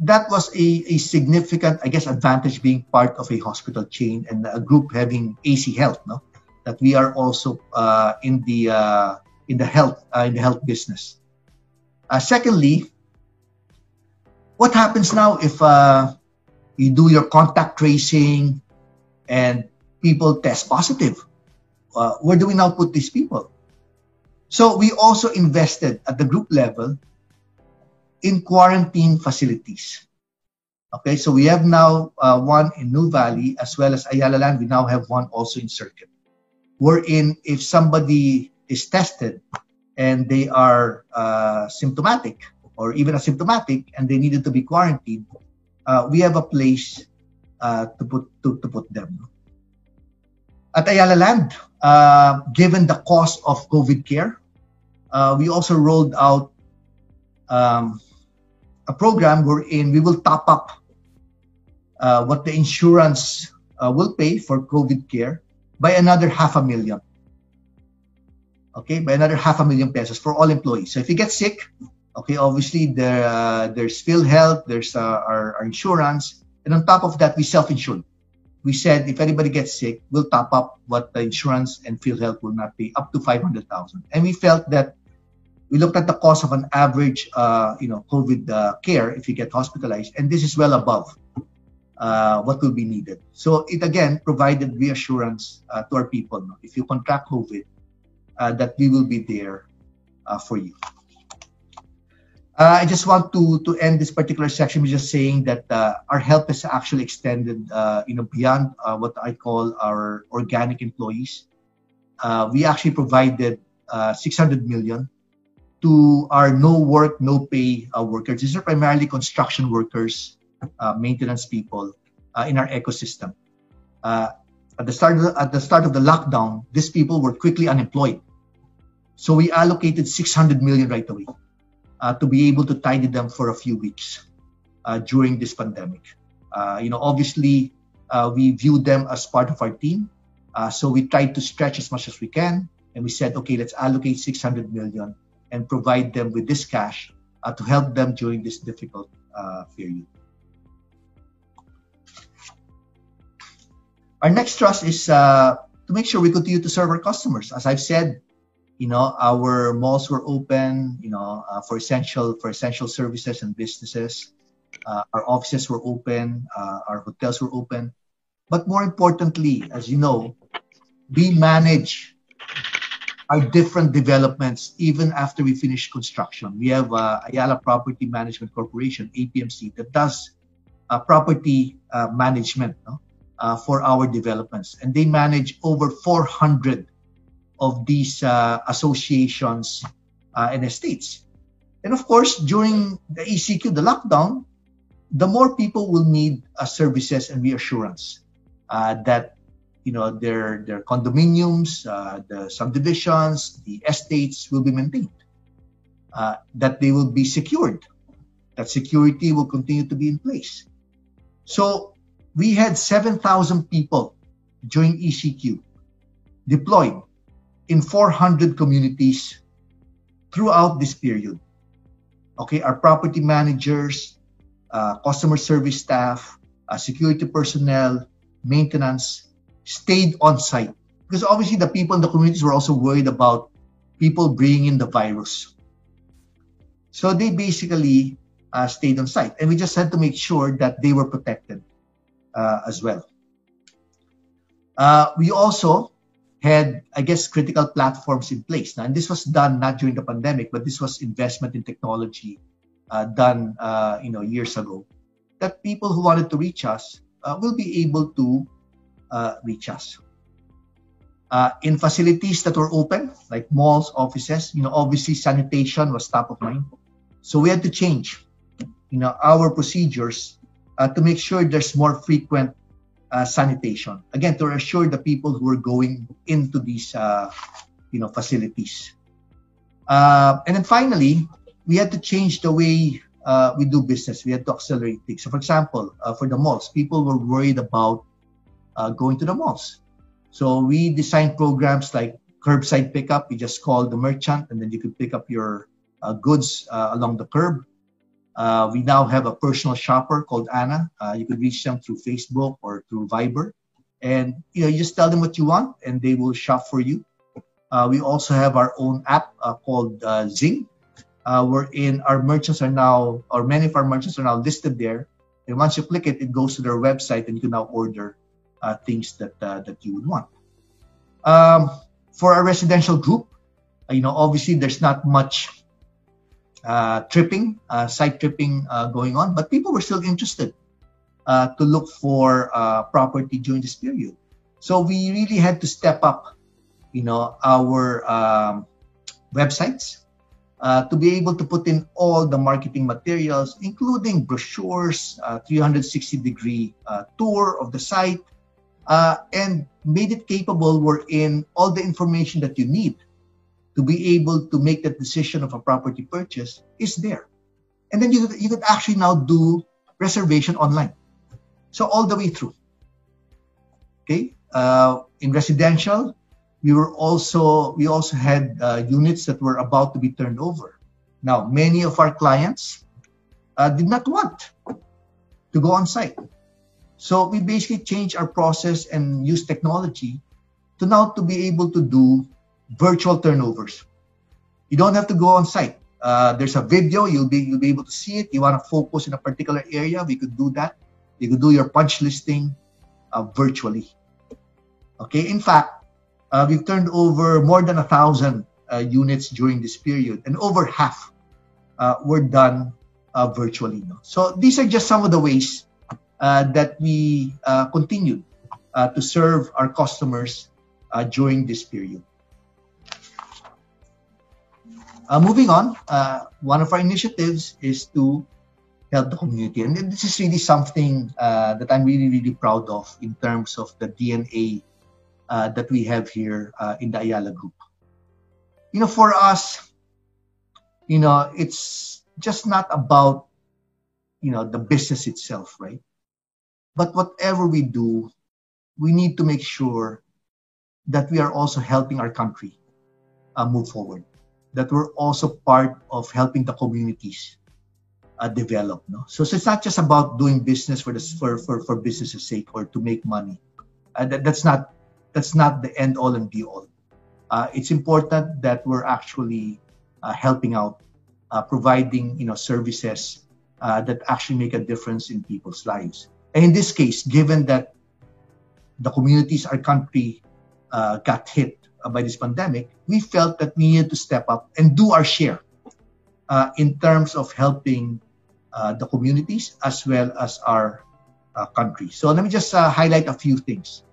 that was a, a significant, I guess, advantage being part of a hospital chain and a group having AC Health, no? That we are also uh, in the uh, in the health uh, in the health business. Uh, secondly, what happens now if uh, you do your contact tracing and people test positive. Uh, where do we now put these people? So we also invested at the group level in quarantine facilities. Okay, so we have now uh, one in Nuvali as well as Ayala Land. We now have one also in Circuit. Wherein, if somebody is tested and they are uh, symptomatic or even asymptomatic and they needed to be quarantined, uh, we have a place uh, to put to, to put them. At Ayala Land, uh, given the cost of COVID care, uh, we also rolled out um, a program wherein we will top up uh, what the insurance uh, will pay for COVID care by another half a million. Okay, by another half a million pesos for all employees. So if you get sick, Okay, obviously there uh, there's PhilHealth, there's uh, our, our insurance, and on top of that, we self-insured. We said if anybody gets sick, we'll top up what the insurance and PhilHealth will not pay up to five hundred thousand. And we felt that we looked at the cost of an average, uh, you know, COVID uh, care if you get hospitalized, and this is well above uh, what will be needed. So it again provided reassurance uh, to our people. No? If you contract COVID, uh, that we will be there uh, for you. I just want to to end this particular section by just saying that our help is actually extended, you know, beyond what I call our organic employees. We actually provided uh, 600 million to our no work, no pay workers. These are primarily construction workers, maintenance people in our ecosystem. at the start of the, at the start of the lockdown, these people were quickly unemployed, so we allocated 600 million right away uh, to be able to tidy them for a few weeks uh, during this pandemic. Uh, you know, obviously, uh, we view them as part of our team. Uh, so we tried to stretch as much as we can. And we said, okay, let's allocate 600 million and provide them with this cash uh, to help them during this difficult period. Our next trust is to make sure we continue to serve our customers. As I've said, you know our malls were open you know uh, for essential for essential services and businesses uh, our offices were open uh, our hotels were open but more importantly as you know we manage our different developments even after we finish construction we have uh, ayala property management corporation apmc that does uh, property uh, management no? for our developments and they manage over 400 of these uh, associations uh, and estates. And of course, during the ECQ, the lockdown, the more people will need uh, services and reassurance uh, that you know their their condominiums, uh, the subdivisions, the estates will be maintained, uh, that they will be secured, that security will continue to be in place. So we had 7,000 people during ECQ deployed in 400 communities throughout this period. Okay, our property managers, uh, customer service staff, uh, security personnel, maintenance stayed on site because obviously the people in the communities were also worried about people bringing in the virus. So they basically uh, stayed on site, and we just had to make sure that they were protected uh, as well. Uh, we also had, I guess, critical platforms in place. Now, and this was done not during the pandemic, but this was investment in technology uh, done, uh, you know, years ago. That people who wanted to reach us uh, will be able to uh, reach us. Uh, in facilities that were open, like malls, offices, you know, obviously sanitation was top of mind. So we had to change, you know, our procedures uh, to make sure there's more frequent uh, sanitation. Again, to assure the people who are going into these, uh, you know, facilities. Uh, and then finally, we had to change the way uh, we do business. We had to accelerate things. So, for example, for the malls, people were worried about uh, going to the malls. So we designed programs like curbside pickup. You just call the merchant, and then you can pick up your goods along the curb. Uh, we now have a personal shopper called Anna. Uh, you could reach them through Facebook or through Viber, and you know you just tell them what you want, and they will shop for you. Uh, we also have our own app uh, called uh, Zing, uh, wherein our merchants are now, or many of our merchants are now listed there. And once you click it, it goes to their website, and you can now order things that that you would want. Um, for our residential group, you know, obviously there's not much uh, tripping, uh, site tripping uh, going on, but people were still interested uh, to look for uh, property during this period. So we really had to step up, you know, our um, websites uh, to be able to put in all the marketing materials, including brochures, 360 degree tour of the site, and made it capable wherein all the information that you need to be able to make that decision of a property purchase is there. And then you could, you could actually now do reservation online. So all the way through. Okay. Uh, in residential, we were also we also had uh, units that were about to be turned over. Now, many of our clients uh, did not want to go on site. So we basically changed our process and use technology to now to be able to do virtual turnovers. You don't have to go on site. Uh, there's a video. You'll be you'll be able to see it. You want to focus in a particular area. We could do that. You could do your punch listing uh, virtually. Okay. In fact, uh, we've turned over more than a thousand uh, units during this period, and over half uh, were done uh, virtually. So these are just some of the ways that we continued to serve our customers during this period. Uh, moving on, uh, one of our initiatives is to help the community. And this is really something uh, that I'm really, really proud of in terms of the DNA uh, that we have here uh, in the Ayala Group. You know, for us, you know, it's just not about, you know, the business itself, right? But whatever we do, we need to make sure that we are also helping our country uh, move forward that we're also part of helping the communities uh, develop. No? So, so, it's not just about doing business for this for for, for business's sake or to make money. Uh, that, that's not that's not the end all and be all. Uh, it's important that we're actually uh, helping out, uh, providing you know services that actually make a difference in people's lives. And in this case, given that the communities our country got hit uh, by this pandemic, we felt that we needed to step up and do our share uh, in terms of helping uh, the communities as well as our uh, country. So let me just uh, highlight a few things.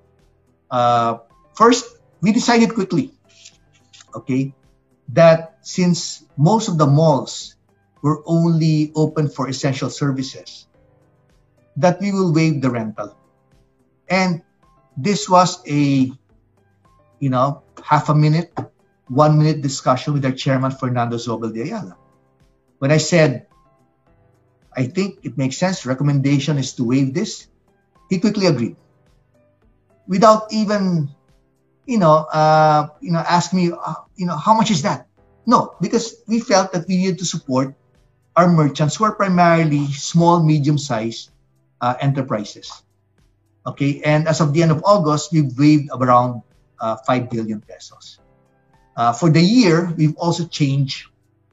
Uh, first, we decided quickly, okay, that since most of the malls were only open for essential services, that we will waive the rental. And this was a, you know, half a minute, one minute discussion with our chairman, Fernando Zobel de Ayala. When I said, I think it makes sense, recommendation is to waive this, he quickly agreed. Without even, you know, uh, you know, ask me, uh, you know, how much is that? No, because we felt that we needed to support our merchants who are primarily small, medium-sized uh, enterprises. Okay, and as of the end of August, we've waived around uh, 5 billion pesos. Uh, for the year, we've also changed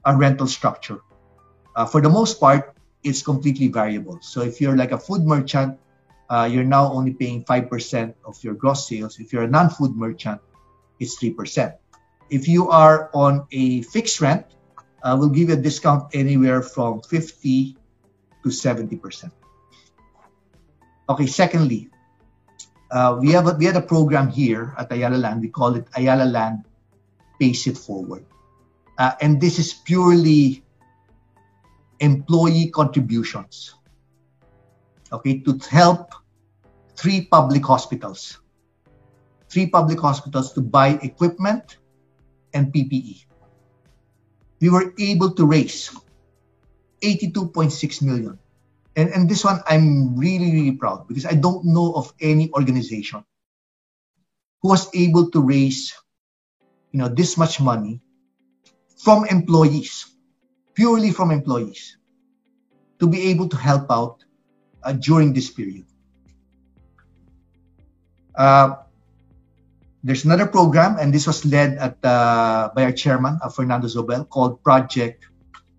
our rental structure. Uh, for the most part, it's completely variable. So if you're like a food merchant, uh, you're now only paying 5% of your gross sales. If you're a non-food merchant, it's 3%. If you are on a fixed rent, uh, we'll give you a discount anywhere from 50 to 70%. Okay, secondly, uh, we have a, we had a program here at Ayala Land. We call it Ayala Land Pays It Forward. Uh, and this is purely employee contributions. Okay, to help three public hospitals. Three public hospitals to buy equipment and PPE. We were able to raise 82.6 million. And, and this one, I'm really, really proud because I don't know of any organization who was able to raise, you know, this much money from employees, purely from employees, to be able to help out uh, during this period. Uh, there's another program, and this was led at uh, by our chairman, uh, Fernando Zobel, called Project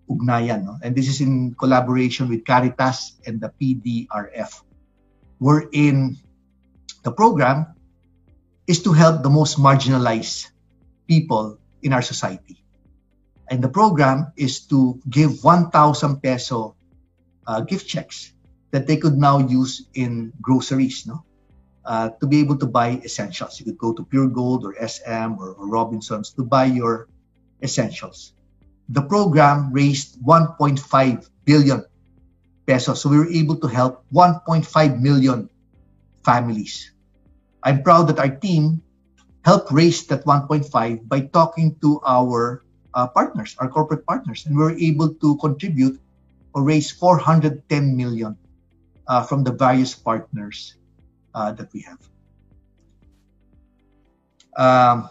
Ugnayan. No? And this is in collaboration with Caritas and the PDRF. We're in the program is to help the most marginalized people in our society. And the program is to give 1,000 peso uh, gift checks that they could now use in groceries, no? Uh, to be able to buy essentials. You could go to Puregold or SM or, or Robinsons to buy your essentials. The program raised 1.5 billion pesos. So we were able to help 1.5 million families. I'm proud that our team helped raise that 1.5 by talking to our uh, partners, our corporate partners, and we were able to contribute or raise 410 million uh, from the various partners uh, that we have. Um,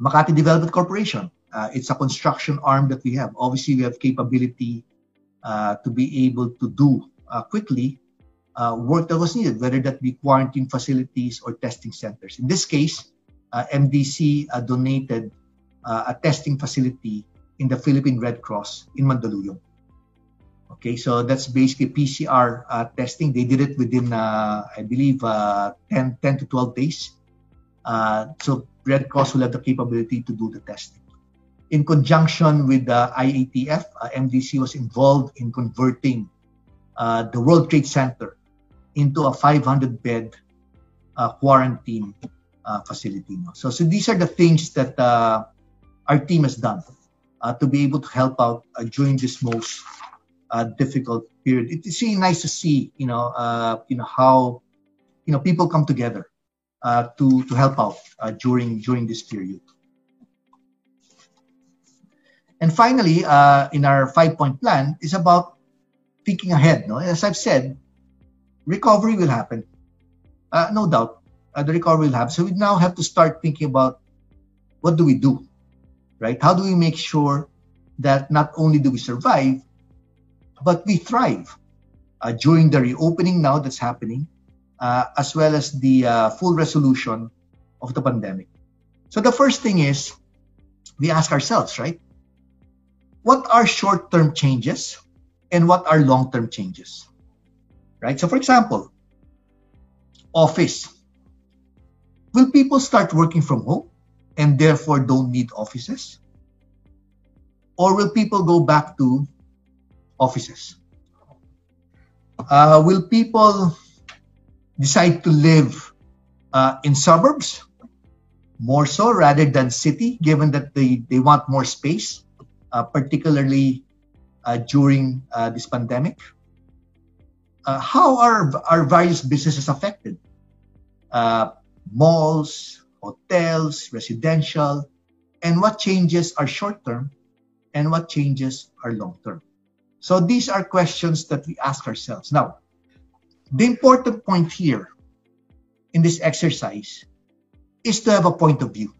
Makati Development Corporation, uh, it's a construction arm that we have. Obviously, we have capability uh, to be able to do uh, quickly uh, work that was needed, whether that be quarantine facilities or testing centers. In this case, MDC donated a testing facility in the Philippine Red Cross in Mandaluyong. Okay, so that's basically PCR uh, testing. They did it within, uh, I believe, uh, 10, 10 to 12 days. Uh, so Red Cross will have the capability to do the testing. In conjunction with the IATF, uh, MDC was involved in converting uh, the World Trade Center into a 500-bed quarantine facility. So, so these are the things that our team has done to be able to help out during this most uh, difficult period. It's really nice to see, you know, uh, you know how, you know, people come together uh, to to help out uh, during during this period. And finally, uh, in our five-point plan, is about thinking ahead. No, as I've said, recovery will happen, uh, no doubt. the recovery will happen. So we now have to start thinking about what do we do, right? How do we make sure that not only do we survive, but we thrive uh, during the reopening now that's happening, uh, as well as the uh, full resolution of the pandemic. So the first thing is we ask ourselves, right? What are short term changes and what are long term changes? Right? So, for example, office. Will people start working from home and therefore don't need offices? Or will people go back to offices. Uh, will people decide to live uh, in suburbs more so rather than city, given that they, they want more space, particularly uh, during uh, this pandemic? Uh, how are our various businesses affected? malls, hotels, residential, and what changes are short term and what changes are long term? So these are questions that we ask ourselves. Now, the important point here in this exercise is to have a point of view.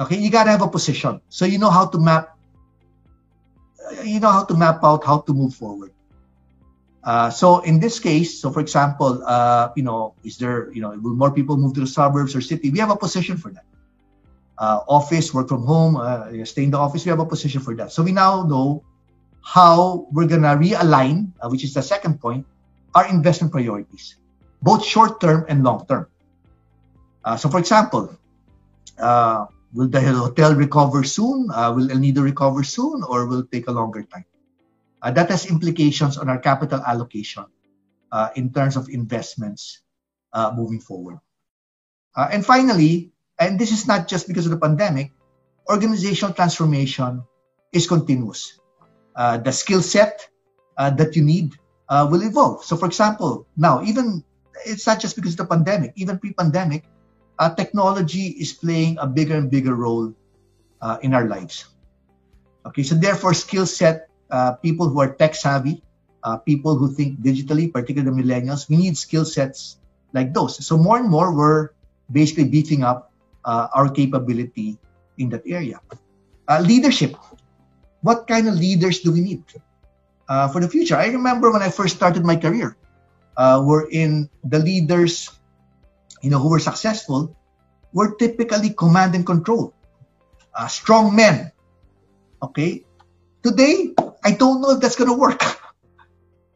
Okay, you got to have a position. So you know how to map you know how to map out how to move forward. Uh, so in this case, so for example, uh, you know, is there, you know, will more people move to the suburbs or city? We have a position for that. Uh, office, work from home, uh, stay in the office. We have a position for that. So we now know how we're gonna realign, uh, which is the second point, our investment priorities, both short term and long term. Uh, so for example, will the hotel recover soon? will El Nido recover soon, or will it take a longer time? Uh, that has implications on our capital allocation uh, in terms of investments uh, moving forward. Uh, and finally, and this is not just because of the pandemic, organizational transformation is continuous. Uh, the skill set uh, that you need will evolve. So, for example, now, even it's not just because of the pandemic, even pre pandemic, technology is playing a bigger and bigger role in our lives. Okay, so therefore, skill set uh, people who are tech savvy, uh, people who think digitally, particularly the millennials. We need skill sets like those. So more and more, we're basically beefing up uh, our capability in that area. Uh, leadership. What kind of leaders do we need uh, for the future? I remember when I first started my career, uh, we're in the leaders, you know, who were successful, were typically command and control, strong men. Okay, today I don't know if that's going to work.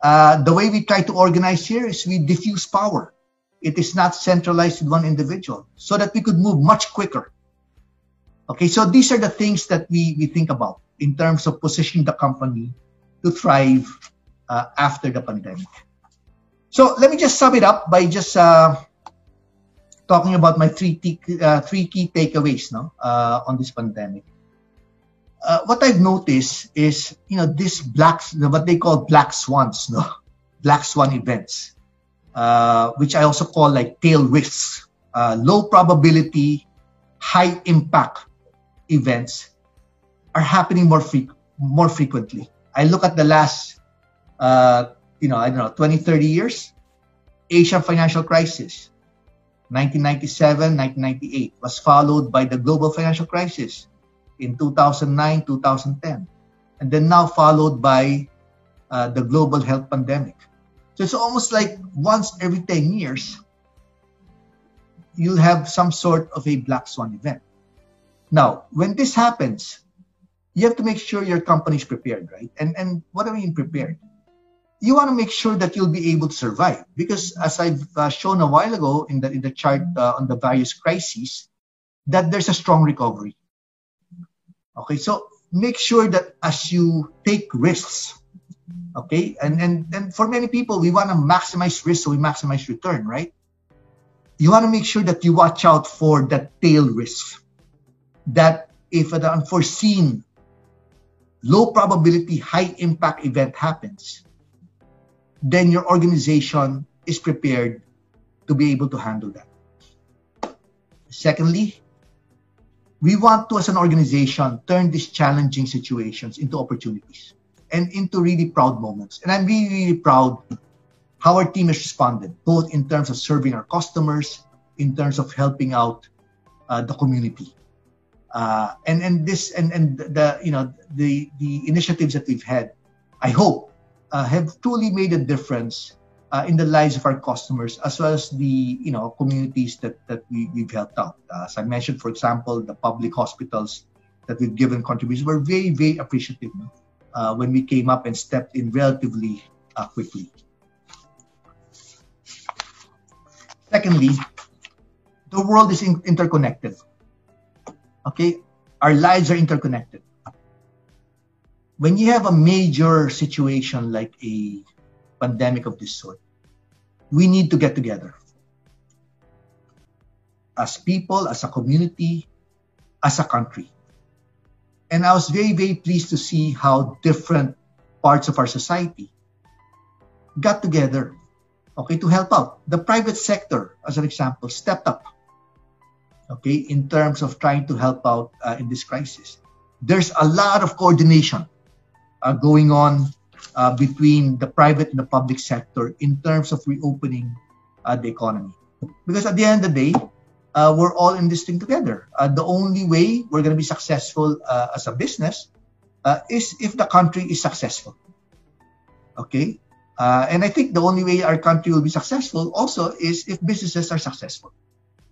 Uh, the way we try to organize here is we diffuse power. It is not centralized in one individual so that we could move much quicker. Okay, so these are the things that we, we think about in terms of positioning the company to thrive uh, after the pandemic. So let me just sum it up by just uh, talking about my three, t- uh, three key takeaways no, uh, on this pandemic uh, what I've noticed is, you know, this black, what they call black swans, no, black swan events, uh, which I also call like tail risks, uh, low probability, high impact events are happening more fre- more frequently. I look at the last, uh, you know, I don't know, 20, 30 years, Asian financial crisis, 1997, 1998 was followed by the global financial crisis, in 2009, 2010, and then now followed by uh, the global health pandemic. So it's almost like once every 10 years, you'll have some sort of a black swan event. Now, when this happens, you have to make sure your company is prepared, right? And and what do I mean prepared? You want to make sure that you'll be able to survive because, as I've uh, shown a while ago in the in the chart uh, on the various crises, that there's a strong recovery. Okay, so make sure that as you take risks, okay, and and and for many people, we want to maximize risk so we maximize return, right? You want to make sure that you watch out for that tail risk. That if an unforeseen, low probability, high impact event happens, then your organization is prepared to be able to handle that. Secondly, we want to, as an organization, turn these challenging situations into opportunities and into really proud moments. And I'm really, really proud how our team has responded, both in terms of serving our customers, in terms of helping out uh, the community. Uh, and and this and and the you know the the initiatives that we've had, I hope, uh, have truly made a difference uh, in the lives of our customers as well as the you know communities that that we, we've helped out. Uh, as I mentioned, for example, the public hospitals that we've given contributions were very very appreciative uh, when we came up and stepped in relatively uh, quickly. Secondly, the world is in- interconnected. Okay, our lives are interconnected. When you have a major situation like a pandemic of this sort, we need to get together. As people, as a community, as a country. And I was very, very pleased to see how different parts of our society got together, okay, to help out. The private sector, as an example, stepped up, okay, in terms of trying to help out uh, in this crisis. There's a lot of coordination uh, going on uh, between the private and the public sector in terms of reopening uh, the economy. Because at the end of the day, uh, we're all in this thing together. Uh, the only way we're going to be successful uh, as a business is if the country is successful. Okay? And I think the only way our country will be successful also is if businesses are successful.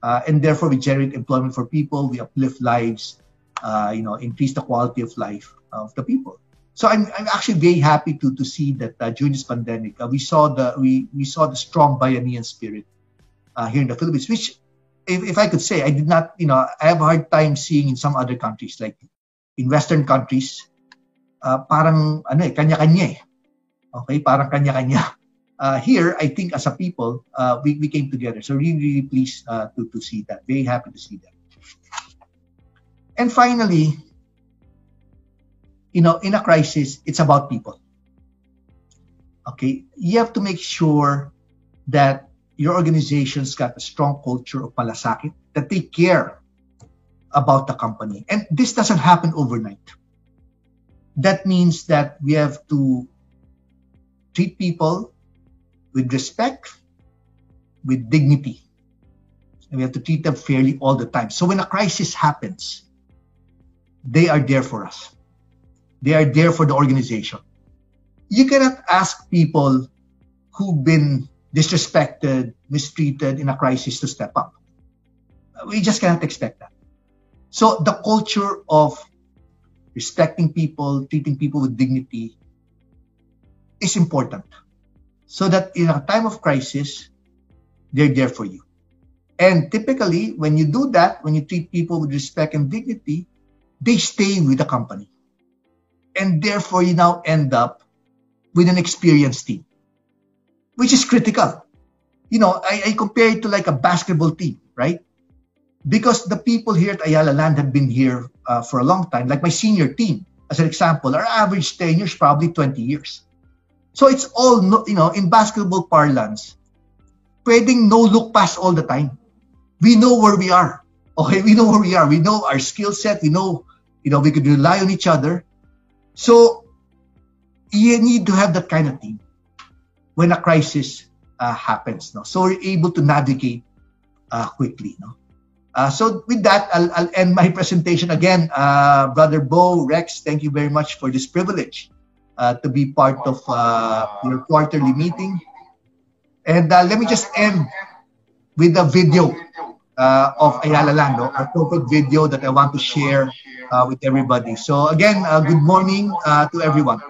And therefore, we generate employment for people, we uplift lives, you know, increase the quality of life of the people. So I'm, I'm actually very happy to, to see that during this pandemic, we saw the we, we saw the strong Bayanihan spirit here in the Philippines, which if, if I could say, I did not, you know, I have a hard time seeing in some other countries, like in Western countries, uh, parang ano eh, kanya-kanya eh. Okay, parang kanya-kanya. Uh, here, I think as a people, uh, we, we came together. So really, really pleased uh, to, to see that. Very happy to see that. And finally, you know, in a crisis, it's about people. Okay, you have to make sure that your organization's got a strong culture of malasakit, that they care about the company. And this doesn't happen overnight. That means that we have to treat people with respect, with dignity. And we have to treat them fairly all the time. So when a crisis happens, they are there for us. They are there for the organization. You cannot ask people who've been disrespected, mistreated in a crisis to step up. We just cannot expect that. So the culture of respecting people, treating people with dignity is important. So that in a time of crisis, they're there for you. And typically, when you do that, when you treat people with respect and dignity, they stay with the company. And therefore, you now end up with an experienced team which is critical. You know, I, I compare it to like a basketball team, right? Because the people here at Ayala Land have been here uh, for a long time, like my senior team, as an example, our average tenure is probably 20 years. So it's all, no, you know, in basketball parlance, pwedeng no look pass all the time. We know where we are. Okay, we know where we are. We know our skill set. We know, you know, we could rely on each other. So you need to have that kind of team when a crisis uh, happens. No? So we're able to navigate uh, quickly. No? Uh, so with that, I'll, I'll, end my presentation again. Uh, Brother Bo, Rex, thank you very much for this privilege uh, to be part of uh, your quarterly meeting. And let me just end with a video of Ayala Lando, a corporate video that I want to share with everybody. So again, good morning to everyone.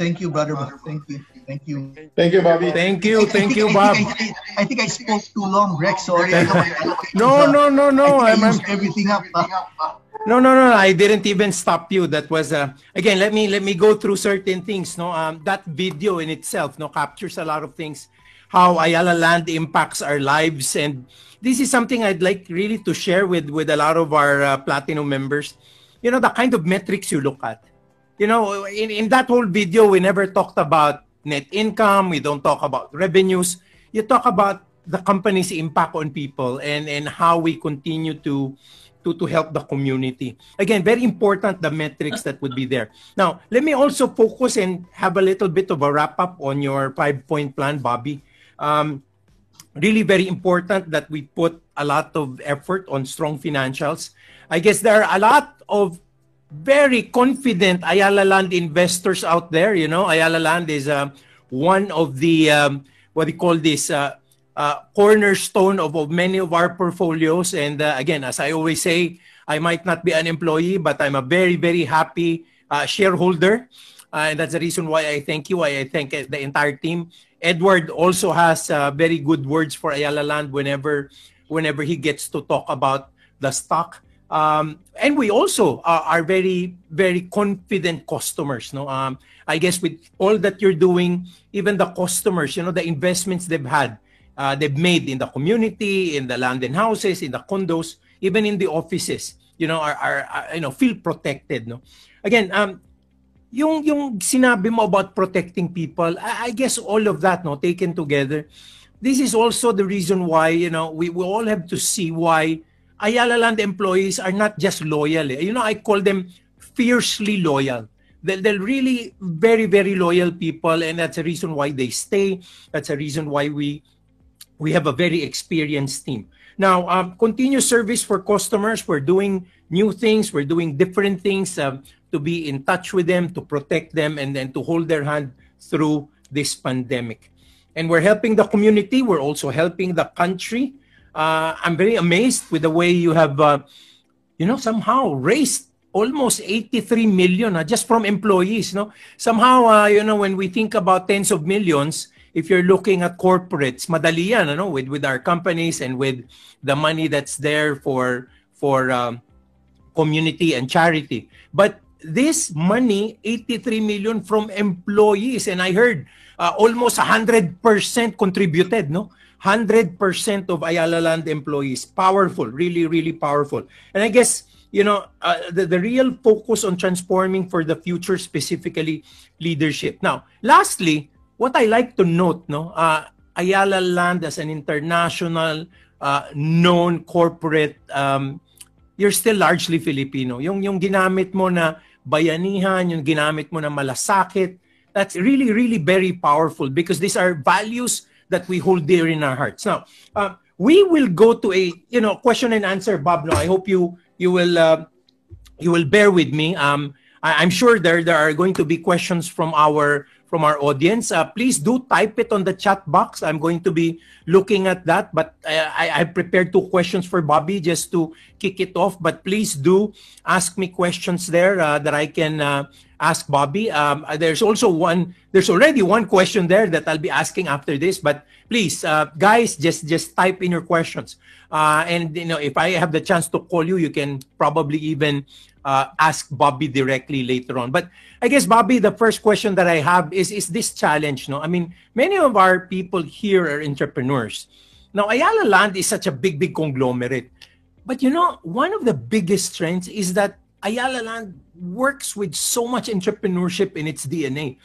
Thank you, brother. Bob. Thank you. Thank you. Thank you, Bobby. Thank you. Thank you, I Bob. think I, I, I think I spoke too long, Rex. Sorry. I know, I know, No, no, no, no. I, I'm, think I I'm, used everything up. uh, no, no, no. I didn't even stop you. That was uh, again. Let me let me go through certain things. No, um, that video in itself, no, captures a lot of things. How Ayala Land impacts our lives, and this is something I'd like really to share with with a lot of our uh, platinum members. You know, the kind of metrics you look at. You know, in, in that whole video, we never talked about net income. We don't talk about revenues. You talk about the company's impact on people and and how we continue to to to help the community. Again, very important the metrics that would be there. Now, let me also focus and have a little bit of a wrap up on your five point plan, Bobby. Um, really very important that we put a lot of effort on strong financials. I guess there are a lot of very confident Ayala Land investors out there. You know, Ayala Land is uh, one of the um, what do you call this uh, uh, cornerstone of, of many of our portfolios. And uh, again, as I always say, I might not be an employee, but I'm a very very happy uh, shareholder. Uh, and that's the reason why I thank you. I, I thank the entire team. Edward also has very good words for Ayala Land whenever whenever he gets to talk about the stock. Um, and we also are, are very very confident customers. No, um, I guess with all that you're doing, even the customers, you know, the investments they've had, uh, they've made in the community, in the land and houses, in the condos, even in the offices, you know, are, are, are you know feel protected. No, again, um, yung yung sinabi mo about protecting people, I, I guess all of that no taken together, this is also the reason why you know we, we all have to see why Ayala Land employees are not just loyal. eh. You know, I call them fiercely loyal. They're, they're really very very loyal people, and that's the reason why they stay. That's the reason why we we have a very experienced team. Now, um, continuous service for customers. We're doing new things. We're doing different things um, to be in touch with them, to protect them, and then to hold their hand through this pandemic. And we're helping the community. We're also helping the country. Uh, I'm very amazed with the way you have, uh, you know, somehow raised almost 83 million uh, just from employees. No, somehow, uh, you know, when we think about tens of millions, if you're looking at corporates, madali yan, ano, with with our companies and with the money that's there for for um, community and charity. But this money, 83 million from employees, and I heard uh, almost 100% contributed, no? 100% of Ayala Land employees. Powerful, really, really powerful. And I guess, you know, uh, the, the real focus on transforming for the future, specifically leadership. Now, lastly, what I like to note, no, uh, Ayala Land as an international uh, known corporate, um, you're still largely Filipino. Yung, yung ginamit mo na bayanihan, yung ginamit mo na malasakit, that's really, really very powerful because these are values that we hold dear in our hearts. Now, uh, we will go to a you know question and answer, Bob. No, I hope you you will uh, you will bear with me. Um, I, I'm sure there there are going to be questions from our from our audience. Uh, please do type it on the chat box. I'm going to be looking at that. But I, I, I prepared two questions for Bobby just to kick it off. But please do ask me questions there uh, that I can uh, ask Bobby. Um, uh, there's also one. There's already one question there that I'll be asking after this. But please, uh, guys, just just type in your questions. Uh, and you know, if I have the chance to call you, you can probably even uh, ask Bobby directly later on. But I guess Bobby, the first question that I have is is this challenge. No, I mean, many of our people here are entrepreneurs. Now, Ayala Land is such a big, big conglomerate. But you know, one of the biggest strengths is that Ayala Land works with so much entrepreneurship in its DNA.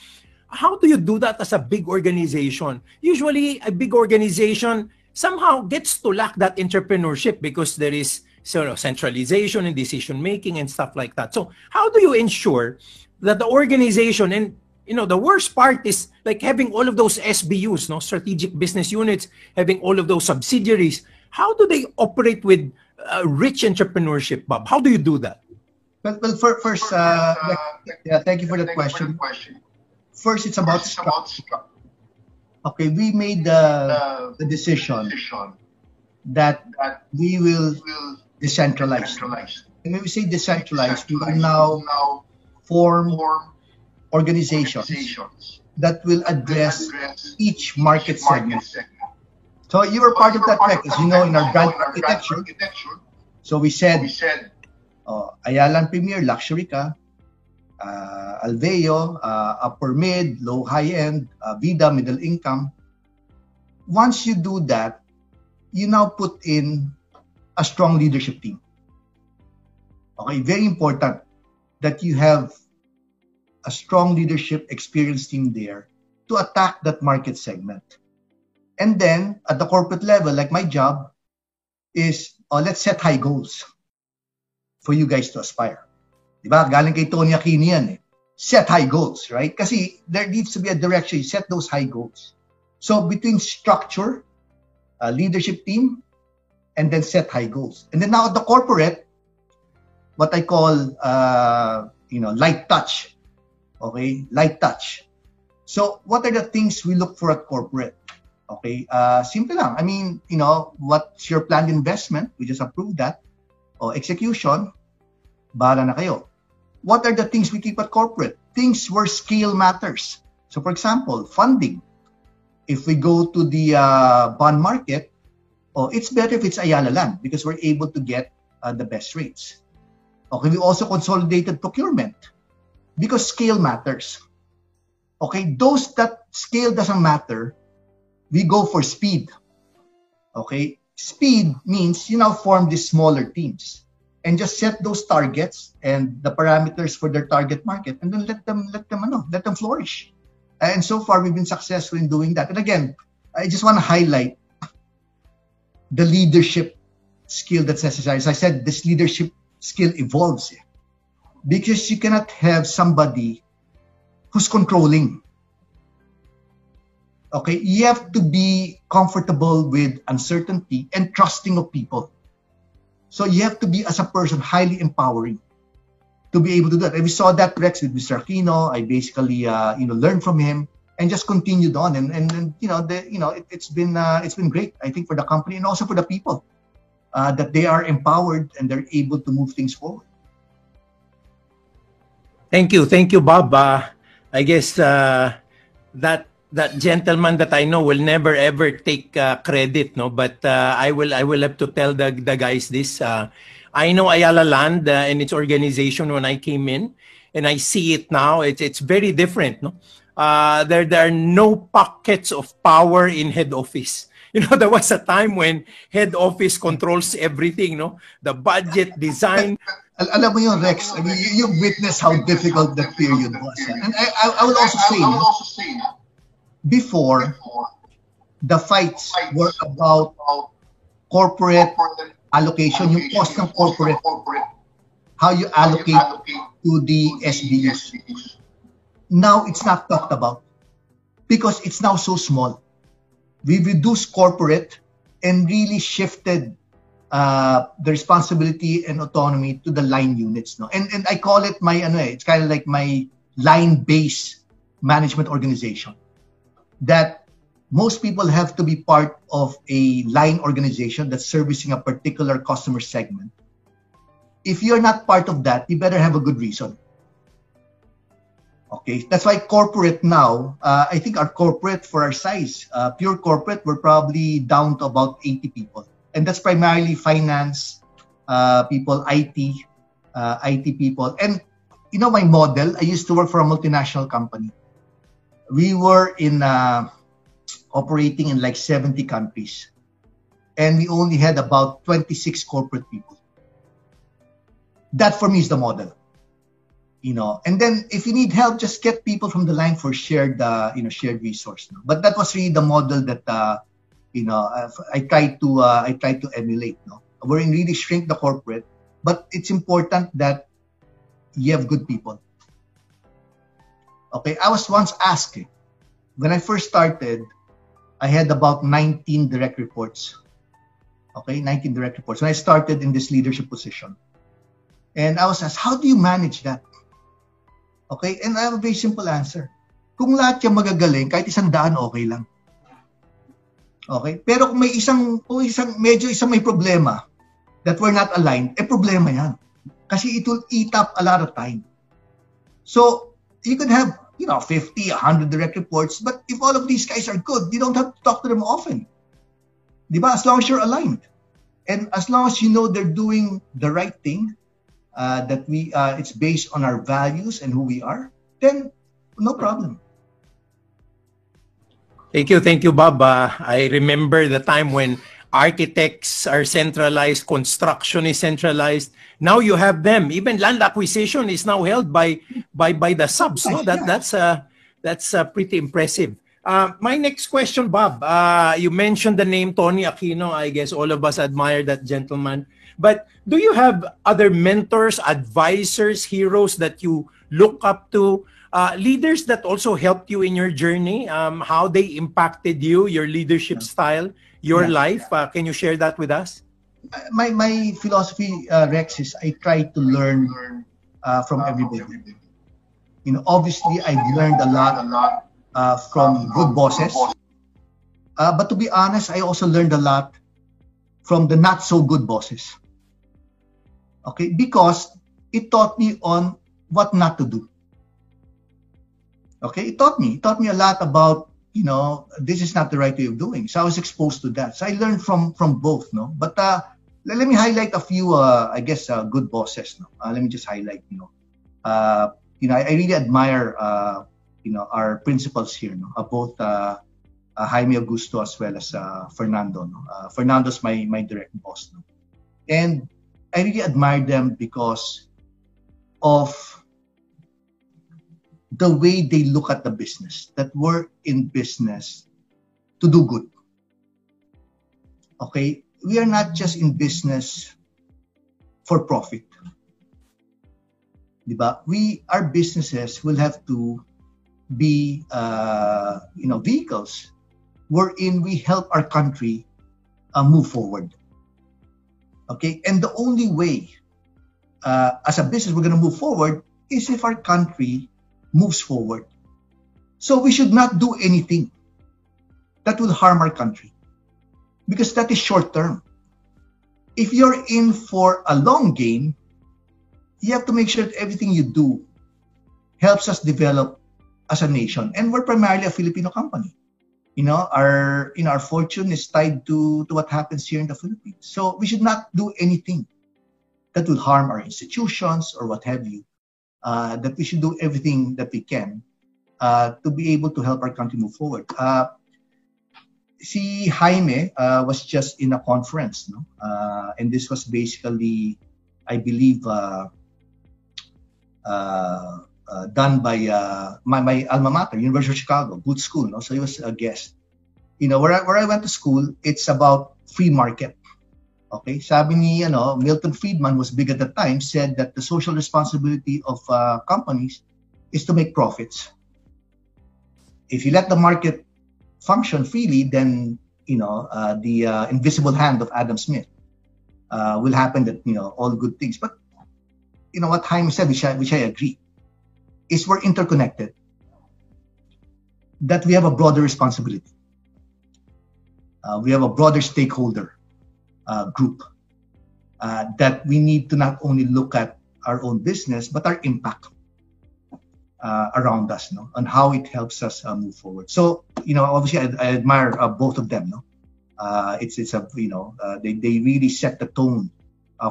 How do you do that as a big organization? Usually, a big organization somehow gets to lack that entrepreneurship because there is sort of centralization and decision making and stuff like that. So, how do you ensure that the organization and you know the worst part is like having all of those SBUs, no strategic business units, having all of those subsidiaries. How do they operate with uh, rich entrepreneurship, Bob? How do you do that? Well, well fir- first, uh, yeah, thank you for the question. First, it's about structure. Okay, we made the, the decision that we will decentralize. And when we say decentralized, we will now form organizations that will address each market segment. So you were part of that as you know, in our brand architecture. So we said, oh, Ayala Premier, luxury ka. Uh, Alveo, uh, upper mid, low high end, uh, Vida, middle income. Once you do that, you now put in a strong leadership team. Okay, very important that you have a strong leadership experience team there to attack that market segment. And then at the corporate level, like my job is, oh, let's set high goals for you guys to aspire. Diba? Galing kay Tony Aquino yan eh. Set high goals, right? Kasi there needs to be a direction. Set those high goals. So between structure, uh, leadership team, and then set high goals. And then now at the corporate, what I call, uh, you know, light touch. Okay, light touch. So what are the things we look for at corporate? Okay, uh, simple lang. I mean, you know, what's your planned investment? We just approved that. O execution, bahala na kayo. What are the things we keep at corporate? Things where scale matters. So for example, funding. If we go to the uh, bond market, oh, it's better if it's Ayala Land because we're able to get uh, the best rates. Okay, we also consolidated procurement because scale matters. Okay, those that scale doesn't matter, we go for speed. Okay, speed means you now form these smaller teams and just set those targets and the parameters for their target market and then let them let them ano, let them flourish. And so far we've been successful in doing that. And again, I just want to highlight the leadership skill that's necessary. As I said, this leadership skill evolves eh? because you cannot have somebody who's controlling. Okay, you have to be comfortable with uncertainty and trusting of people. So you have to be, as a person, highly empowering to be able to do that. And we saw that Rex with Mr. Aquino. I basically, uh, you know, learned from him and just continued on. And and, and you know, the, you know, it, has been uh, it's been great. I think for the company and also for the people uh, that they are empowered and they're able to move things forward. Thank you, thank you, Bob. Uh, I guess uh, that that gentleman that I know will never ever take uh, credit, no. But uh, I will I will have to tell the the guys this. Uh, I know Ayala Land uh, and its organization when I came in, and I see it now. It's it's very different, no. Uh, there there are no pockets of power in head office. You know, there was a time when head office controls everything, no? The budget, design. Al alam mo yun, Rex, I mean, you witness how difficult that period was. And I, I, I will also say, before, the fights were about corporate allocation, yung cost ng corporate, how you allocate to the SBUs. Now, it's not talked about because it's now so small. We reduced corporate and really shifted uh, the responsibility and autonomy to the line units. No? And, and I call it my, ano eh, it's kind of like my line-based management organization that most people have to be part of a line organization that's servicing a particular customer segment. If you're not part of that, you better have a good reason. Okay, that's why corporate now, uh, I think our corporate for our size, uh, pure corporate, we're probably down to about 80 people. And that's primarily finance uh, people, IT, uh, IT people. And you know, my model, I used to work for a multinational company we were in uh, operating in like 70 countries. And we only had about 26 corporate people. That for me is the model you know. And then if you need help just get people from the line for shared uh, you know shared resource but that was really the model that uh, you know i tried to uh, i tried to emulate no? We're in really shrink the corporate but it's important that you have good people Okay, I was once asked when I first started, I had about 19 direct reports. Okay, 19 direct reports when I started in this leadership position. And I was asked, how do you manage that? Okay, and I have a very simple answer. Kung lahat yung magagaling, kahit isang daan, okay lang. Okay? Pero kung may isang, kung isang, medyo isang may problema that we're not aligned, eh problema yan. Kasi it will eat up a lot of time. So you could have, you know, 50, 100 direct reports, but if all of these guys are good, you don't have to talk to them often. Diba? As long as you're aligned. And as long as you know they're doing the right thing, uh, that we uh, it's based on our values and who we are, then no problem. Thank you, thank you, Bob. Uh, I remember the time when architects are centralized, construction is centralized. Now you have them. Even land acquisition is now held by by by the subs. No? That that's uh, that's uh, pretty impressive. Uh, my next question, Bob. Uh, you mentioned the name Tony Aquino. I guess all of us admire that gentleman. But do you have other mentors, advisors, heroes that you look up to? Uh, leaders that also helped you in your journey, um, how they impacted you, your leadership style, your yeah. life. Uh, can you share that with us? My my philosophy, uh, Rex, is I try to learn uh, from everybody. You know, obviously, I've learned a lot, a lot uh, from good bosses. Uh, but to be honest, I also learned a lot from the not so good bosses. Okay, because it taught me on what not to do. Okay, it taught me. It taught me a lot about you know this is not the right way of doing. So I was exposed to that. So I learned from from both. No, but uh, let, let me highlight a few. Uh, I guess uh, good bosses. No, uh, let me just highlight. You know, uh, you know, I, I really admire uh, you know our principals here. No, uh, both uh, uh, Jaime Augusto as well as uh, Fernando. No? Uh, Fernando's my my direct boss. No? And I really admire them because of the way they look at the business, that we're in business to do good. Okay? We are not just in business for profit. Diba? We, our businesses will have to be, uh, you know, vehicles wherein we help our country uh, move forward. Okay? And the only way uh, as a business we're going to move forward is if our country moves forward. So we should not do anything that will harm our country because that is short term. If you're in for a long game, you have to make sure that everything you do helps us develop as a nation. And we're primarily a Filipino company. You know, our know our fortune is tied to, to what happens here in the Philippines. So we should not do anything that will harm our institutions or what have you uh, that we should do everything that we can uh, to be able to help our country move forward. Uh, si Jaime uh, was just in a conference, no? Uh, and this was basically, I believe, uh, done by my, my alma mater, University of Chicago, good school. No? So he was a guest. You know, where I, where I went to school, it's about free market. Okay, sabi ni ano, Milton Friedman was big at the time said that the social responsibility of uh, companies is to make profits. If you let the market function freely, then you know uh, the uh, invisible hand of Adam Smith uh, will happen. That you know all good things, but you know what Jaime said, which I, which I agree, is we're interconnected. That we have a broader responsibility. Uh, we have a broader stakeholder uh, group uh, that we need to not only look at our own business but our impact uh, around us no and how it helps us uh, move forward. So you know obviously i, I admire uh, both of them no. Uh, it's it's a you know they, they really set the tone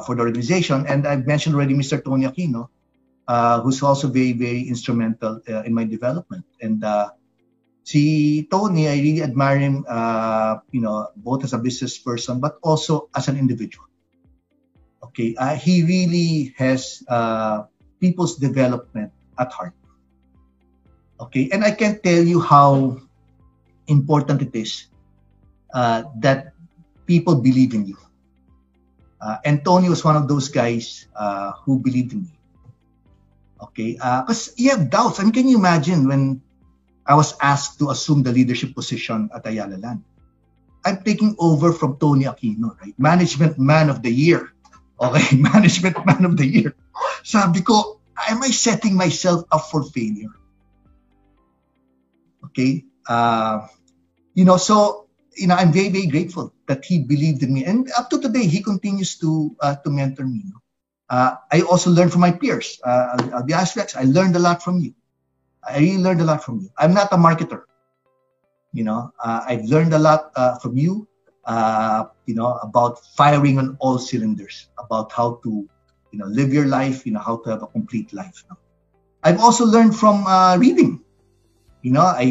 for the organization. And i've mentioned already mr tony aquino who's also very very instrumental in my development. And si Tony, I really admire him, uh, you know, both as a business person, but also as an individual. Okay, uh, he really has uh, people's development at heart. Okay, and I can tell you how important it is uh, that people believe in you. Uh, and Tony was one of those guys uh, who believed in me. Okay, because you have doubts. I mean, can you imagine when I was asked to assume the leadership position at Ayala Land. I'm taking over from Tony Aquino, right? Management Man of the Year. Okay, Management Man of the Year. Sabi ko, am I setting myself up for failure? Okay? Uh, you know, so, you know, I'm very, very grateful that he believed in me. And up to today, he continues to uh, to mentor me. Uh, I also learned from my peers. Uh, I'll, I'll be Rex, I learned a lot from you. I learned a lot from you. I'm not a marketer. You know, uh, I've learned a lot uh, from you. Uh, you know, about firing on all cylinders, about how to, you know, live your life. You know, how to have a complete life. Know? I've also learned from uh, reading. You know, I,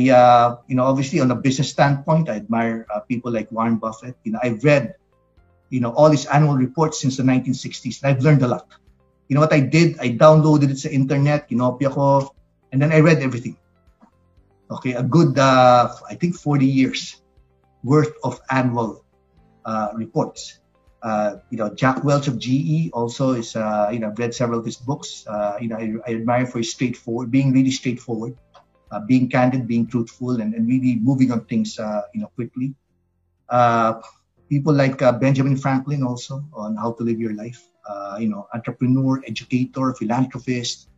you know, obviously on a business standpoint, I admire people like Warren Buffett. You know, I've read you know, all these annual reports since the 1960s. And I've learned a lot. You know what I did? I downloaded it sa internet, kinopya ko, and then I read everything. Okay, a good, uh, I think 40 years worth of annual uh, reports. Uh, you know, Jack Welch of GE also is, uh, you know, I've read several of his books. Uh, you know, I, I, admire for his straightforward, being really straightforward, uh, being candid, being truthful, and, and really moving on things, uh, you know, quickly. Uh, people like Benjamin Franklin also on how to live your life. You know, entrepreneur, educator, philanthropist.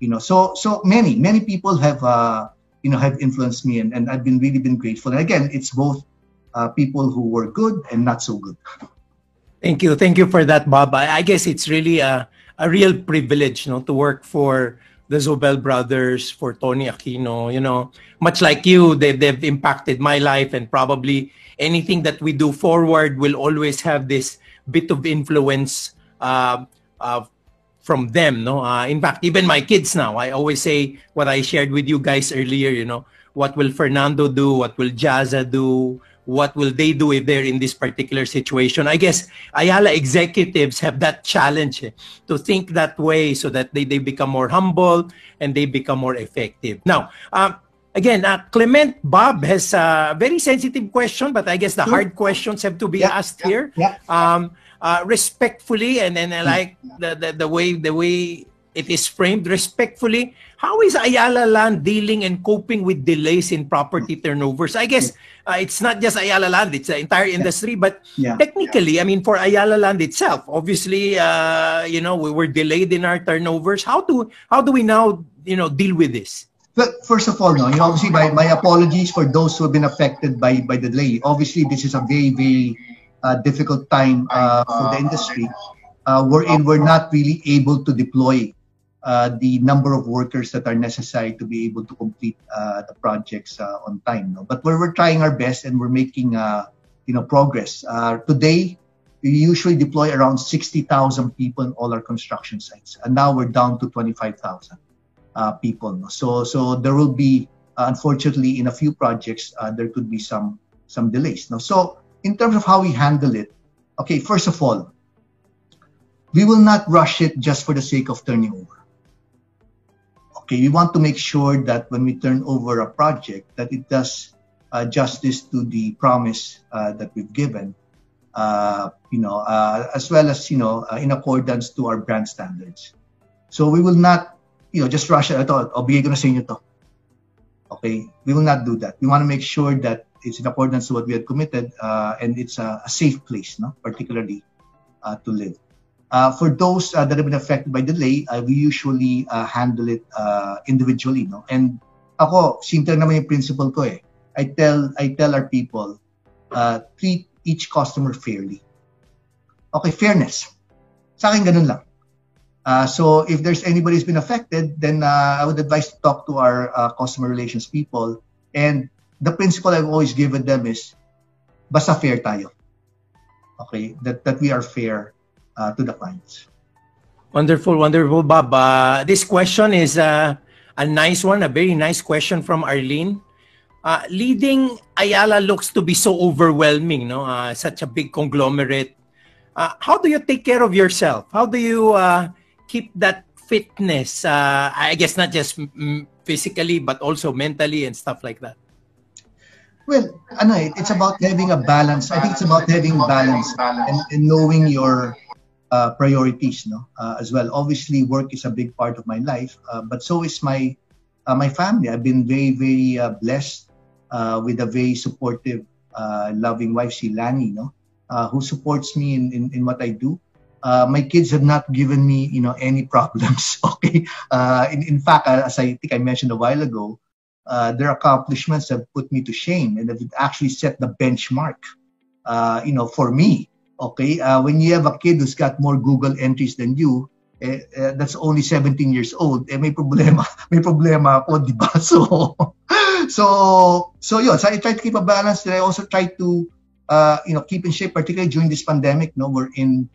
You know, so so many many people have uh, you know have influenced me, and, and I've been really been grateful. And again, it's both uh, people who were good and not so good. Thank you, thank you for that, Bob. I, I guess it's really a a real privilege, you know, to work for the Zobel brothers, for Tony Aquino. You know, much like you, they they've impacted my life and probably anything that we do forward will always have this bit of influence uh, uh, from them. No, uh, in fact, even my kids now, I always say what I shared with you guys earlier. You know, what will Fernando do? What will JAZA do? What will they do if they're in this particular situation? I guess Ayala executives have that challenge eh, to think that way so that they, they become more humble and they become more effective. Now, um, again, uh, Clement Bob has a very sensitive question, but I guess the hard questions have to be yeah, asked yeah, here. Yeah. Um, uh, respectfully, and then I like the, the, the way the way it is framed respectfully. How is Ayala Land dealing and coping with delays in property turnovers? I guess uh, it's not just Ayala Land; it's the entire industry. But yeah. technically, I mean, for Ayala Land itself, obviously, uh, you know, we were delayed in our turnovers. How do how do we now, you know, deal with this? Well, first of all, no, you know, obviously my, my apologies for those who have been affected by, by the delay. Obviously, this is a very, very uh, difficult time uh, for the industry. Uh, wherein we're not really able to deploy uh, the number of workers that are necessary to be able to complete uh, the projects uh, on time. No? But we're, we're trying our best and we're making uh, you know progress. Uh, today, we usually deploy around 60,000 people in all our construction sites, and now we're down to 25,000 uh, people. So so there will be uh, unfortunately in a few projects uh, there could be some some delays. No? So in terms of how we handle it, okay, first of all, we will not rush it just for the sake of turning over. Okay, we want to make sure that when we turn over a project, that it does uh, justice to the promise uh, that we've given, uh, you know, uh, as well as you know, uh, in accordance to our brand standards. So we will not you know, just rush it. Inyo to. Okay? We will not do that. We want to make sure that it's in accordance to what we had committed uh, and it's a, a, safe place, no? particularly uh, to live. Uh, for those uh, that have been affected by delay, uh, we usually handle it individually. No? And ako, simple naman yung principle ko eh. I tell, I tell our people, treat each customer fairly. Okay, fairness. Sa akin, ganun lang. Uh, so if there's anybody who's been affected, then uh, I would advise to talk to our uh, customer relations people. And the principle I've always given them is, basta fair tayo. Okay, that, that we are fair uh, to the clients. Wonderful, wonderful, Bob. Uh, this question is uh, a nice one, a very nice question from Arlene. Uh, leading Ayala looks to be so overwhelming, no? Uh, such a big conglomerate. Uh, how do you take care of yourself? How do you uh, keep that fitness? Uh, I guess not just physically, but also mentally and stuff like that. Well, ano, it's about having a balance. I think it's about having balance and, and knowing your uh, priorities, no, uh, as well. Obviously, work is a big part of my life, uh, but so is my uh, my family. I've been very, very uh, blessed uh, with a very supportive, loving wife, si Lani, no, who supports me in, in, in what I do my kids have not given me, you know, any problems. Okay. In, in fact, as I think I mentioned a while ago, uh, their accomplishments have put me to shame and have actually set the benchmark, uh, you know, for me. Okay. Uh, when you have a kid who's got more Google entries than you, eh, eh, that's only 17 years old, eh, may problema, may problema ako, di ba? So, so, so yun. So I try to keep a balance. And I also try to, uh, you know, keep in shape, particularly during this pandemic. No, we're in,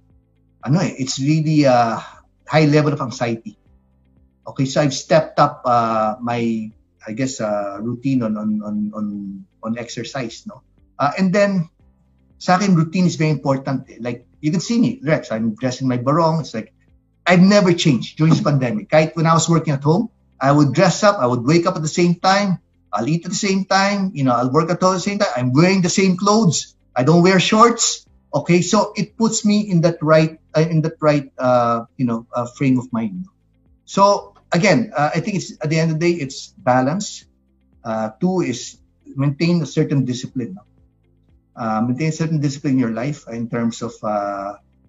ano eh, it's really a high level of anxiety. Okay, so I've stepped up uh, my, I guess, uh, routine on on on on, on exercise. No, uh, and then sa akin, routine is very important. Eh. Like, you can see me, Rex, I'm dressing my barong. It's like, I've never changed during this pandemic. Right? When I was working at home, I would dress up, I would wake up at the same time, I'll eat at the same time, you know, I'll work at the same time. I'm wearing the same clothes. I don't wear shorts. Okay, so it puts me in that right, uh, in that right, uh, you know, uh, frame of mind. So again, uh, I think it's at the end of the day, it's balance. Uh, two is maintain a certain discipline. Uh, maintain a certain discipline in your life in terms of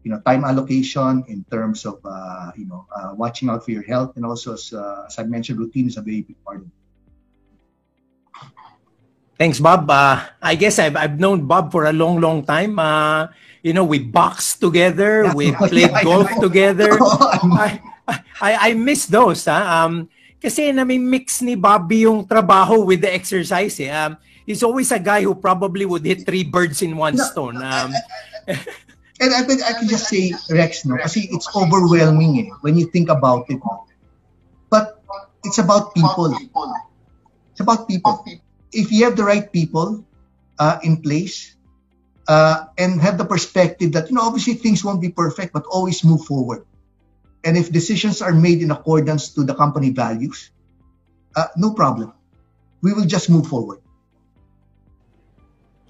you know time allocation in terms of uh, you know uh, watching out for your health and also as, uh, as i mentioned routine is a very big part of it. Thanks bob. Uh, i guess I've, I've known bob for a long long time. Uh, you know we boxed together. We played yeah, golf together. I, I, I miss those ha? um, kasi na may mix ni Bobby yung trabaho with the exercise eh. um, he's always a guy who probably would hit three birds in one stone um, And I, I can just say, Rex, no, kasi it's overwhelming eh, when you think about it. But it's about people. It's about people. If you have the right people uh, in place uh, and have the perspective that, you know, obviously things won't be perfect, but always move forward. And if decisions are made in accordance to the company values, uh, no problem. We will just move forward.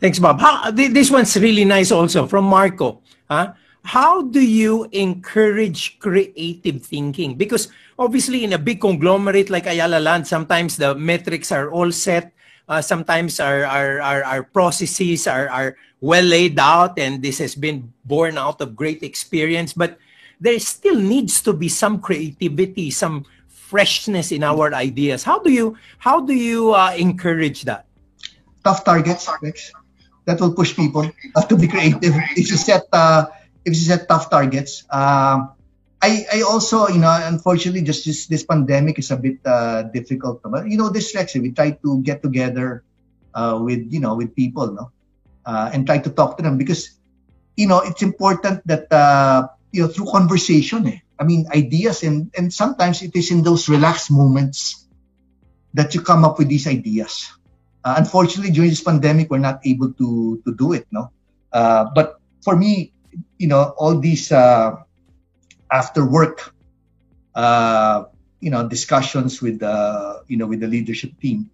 Thanks, Bob. How, this one's really nice also from Marco. Huh? How do you encourage creative thinking? Because obviously in a big conglomerate like Ayala Land, sometimes the metrics are all set. Uh, sometimes our, our, our, our processes are, are well laid out and this has been born out of great experience. But there still needs to be some creativity, some freshness in our ideas. How do you how do you uh, encourage that? Tough targets, that will push people uh, to be creative. If you set uh, if you set tough targets. Uh, I, I also, you know, unfortunately, just this, this pandemic is a bit uh, difficult. But you know, this Lexi, we try to get together uh, with you know with people, no, uh, and try to talk to them because you know it's important that uh, you know through conversation. Eh, I mean, ideas and and sometimes it is in those relaxed moments that you come up with these ideas. Uh, unfortunately, during this pandemic, we're not able to to do it. No, uh, but for me, you know, all these uh, after work, uh, you know, discussions with the you know with the leadership team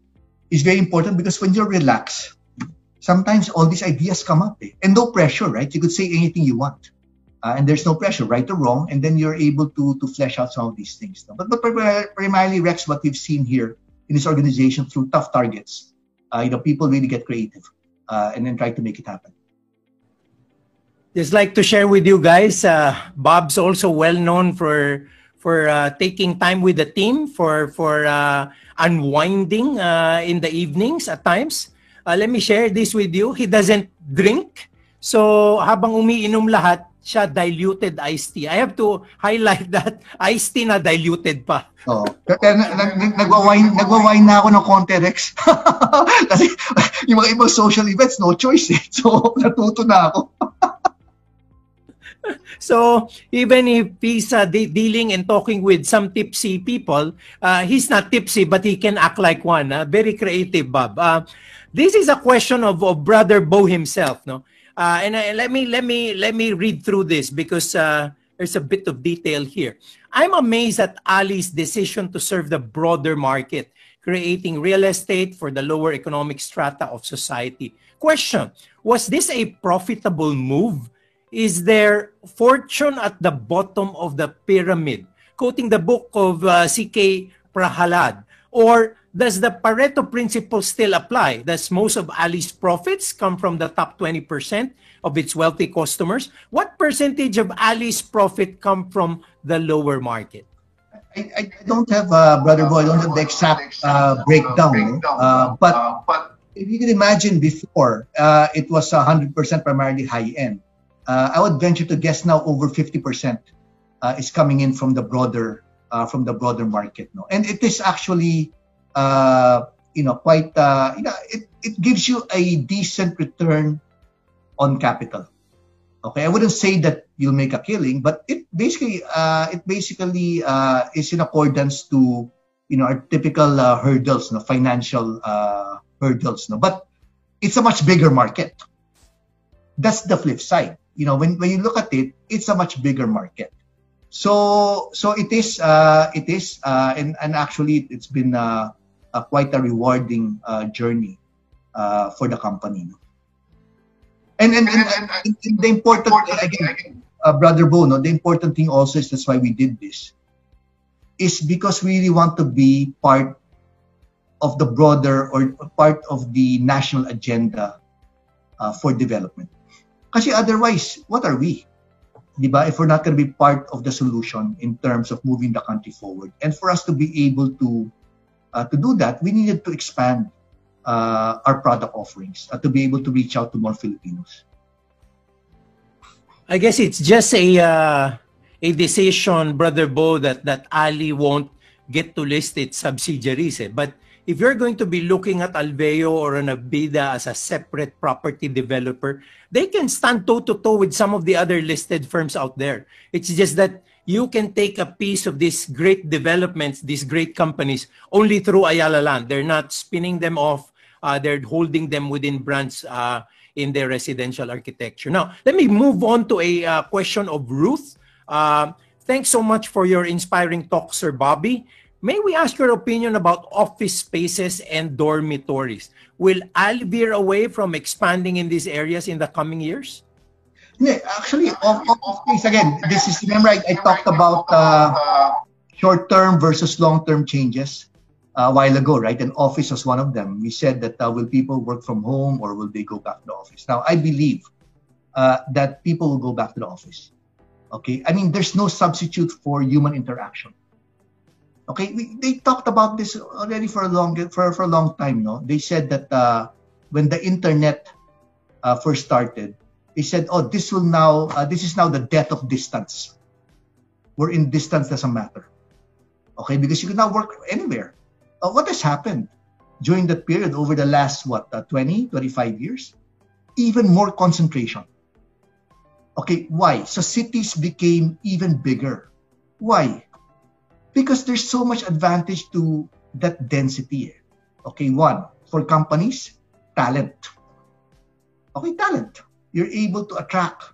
is very important because when you're relaxed, sometimes all these ideas come up, eh? and no pressure, right? You could say anything you want. Uh, and there's no pressure, right or wrong, and then you're able to to flesh out some of these things. But but primarily, Rex, what we've seen here in this organization through tough targets uh, you know, people really get creative uh, and then try to make it happen. Just like to share with you guys, uh, Bob's also well known for for uh, taking time with the team for for uh, unwinding in the evenings at times. Let me share this with you. He doesn't drink. So habang umiinom lahat, siya diluted iced tea. I have to highlight that iced tea na diluted pa. Oh. Kaya nagwa-wine, nagwa-wine na ako ng konti, Rex. Kasi yung mga ibang social events, no choice eh. So, natuto na ako. so, even if he's uh, de- dealing and talking with some tipsy people, uh, he's not tipsy, but he can act like one. Uh, very creative, Bob. Uh, this is a question of, of Brother Bo himself, no? Uh, and uh, let me let me let me read through this because uh, there's a bit of detail here. I'm amazed at ALI's decision to serve the broader market, creating real estate for the lower economic strata of society. Question: Was this a profitable move? Is there fortune at the bottom of the pyramid? Quoting the book of uh, C.K. Prahalad, or does the Pareto principle still apply? Does most of ALI's profits come from the top 20% of its wealthy customers? What percentage of ALI's profit come from the lower market? I, I don't have, uh, Brother Boy, I don't have the exact uh, breakdown. Uh, but if you can imagine before, uh, it was 100% primarily high end. Uh, I would venture to guess now over 50% uh, is coming in from the broader uh, from the broader market. No, and it is actually uh, you know quite uh, you know it, it gives you a decent return on capital. Okay, I wouldn't say that you'll make a killing, but it basically uh, it basically uh, is in accordance to you know our typical uh, hurdles, no financial uh, hurdles, no. But it's a much bigger market. That's the flip side. You know, when, when you look at it, it's a much bigger market. So so it is uh, it is uh, and and actually it's been uh, a quite a rewarding uh, journey uh, for the company. And and, and, and, and the important again, uh, brother Bono, the important thing also is that's why we did this, is because we really want to be part of the broader or part of the national agenda uh, for development. Kasi otherwise, what are we? Diba? If we're not going to be part of the solution in terms of moving the country forward. And for us to be able to uh, to do that, we needed to expand uh, our product offerings uh, to be able to reach out to more Filipinos. I guess it's just a uh, a decision, Brother Bo, that that ALI won't get to list its subsidiaries. Eh? But if you're going to be looking at Alveo or an Abida as a separate property developer, they can stand toe to toe with some of the other listed firms out there. It's just that you can take a piece of these great developments, these great companies, only through Ayala Land. They're not spinning them off. Uh, they're holding them within brands uh, in their residential architecture. Now, let me move on to a uh, question of Ruth. Uh, thanks so much for your inspiring talk, Sir Bobby. May we ask your opinion about office spaces and dormitories? Will AL veer away from expanding in these areas in the coming years? Actually, office space again. This is remember I, I talked about uh, short-term versus long-term changes a while ago, right? And office was one of them. We said that uh, will people work from home or will they go back to the office? Now, I believe uh, that people will go back to the office. Okay, I mean, there's no substitute for human interaction. Okay, we, they talked about this already for a long for, for a long time. No, they said that uh, when the internet uh, first started, they said, "Oh, this will now uh, this is now the death of distance. We're in distance doesn't matter." Okay, because you can now work anywhere. Uh, what has happened during that period over the last what uh, 20, 25 years? Even more concentration. Okay, why? So cities became even bigger. Why? Because there's so much advantage to that density. Okay, one, for companies, talent. Okay, talent. You're able to attract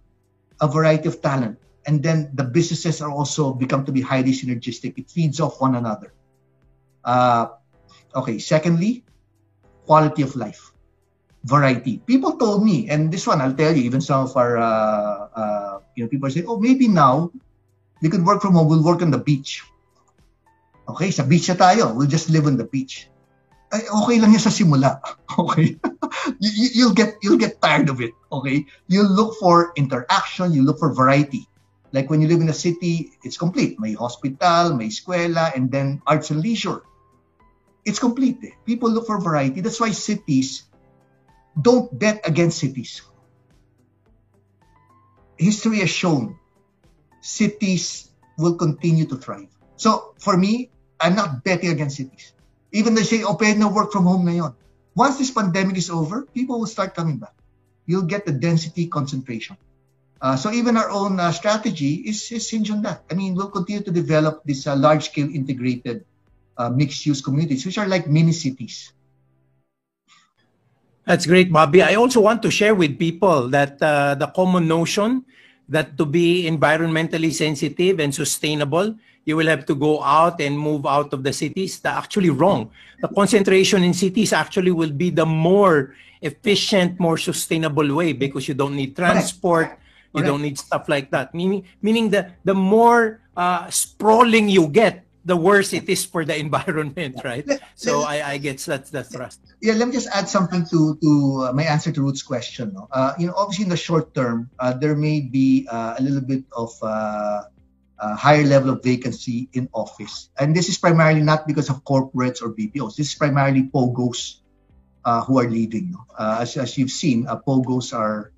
a variety of talent. And then the businesses are also become to be highly synergistic. It feeds off one another. Uh, okay, secondly, quality of life, variety. People told me, and this one I'll tell you, even some of our, uh, uh, you know, people say, oh, maybe now we could work from home, we'll work on the beach. Okay, sa beach na tayo. We'll just live on the beach. Ay, okay lang yan sa simula. Okay? you, you'll get you'll get tired of it. Okay? You look for interaction, you look for variety. Like when you live in a city, it's complete. May hospital, may eskwela, and then arts and leisure. It's complete. Eh. People look for variety. That's why cities don't bet against cities. History has shown cities will continue to thrive. So for me, I'm not betting against cities. Even they say, pwede na work from home ngayon. Once this pandemic is over, people will start coming back. You'll get the density concentration. Uh, so even our own uh, strategy is, is hinged on that. I mean, we'll continue to develop these uh, large-scale integrated uh, mixed-use communities, which are like mini cities. That's great, Bobby. I also want to share with people that uh, the common notion that to be environmentally sensitive and sustainable, you will have to go out and move out of the cities. That's actually wrong. The concentration in cities actually will be the more efficient, more sustainable way because you don't need transport, you don't need stuff like that. Meaning, meaning the the more uh, sprawling you get, the worse it is for the environment, right? So I, I guess that's the thrust. Yeah, let me just add something to to uh, my answer to Ruth's question. Uh, you know, obviously in the short term, uh, there may be uh, a little bit of uh, higher level of vacancy in office. And this is primarily not because of corporates or BPOs. This is primarily POGOs uh, who are leaving. Uh, as, as you've seen, uh, POGOs are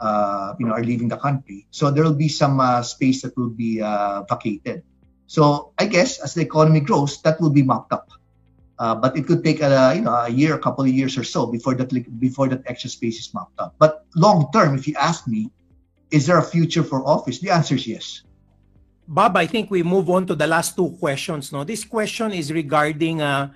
uh, you know, are leaving the country. So there will be some uh, space that will be vacated. So I guess as the economy grows, that will be mopped up. But it could take a you know a year, a couple of years or so before that before that extra space is mopped up. But long term, if you ask me, is there a future for office? The answer is yes. Bob, I think we move on to the last two questions. No, this question is regarding uh,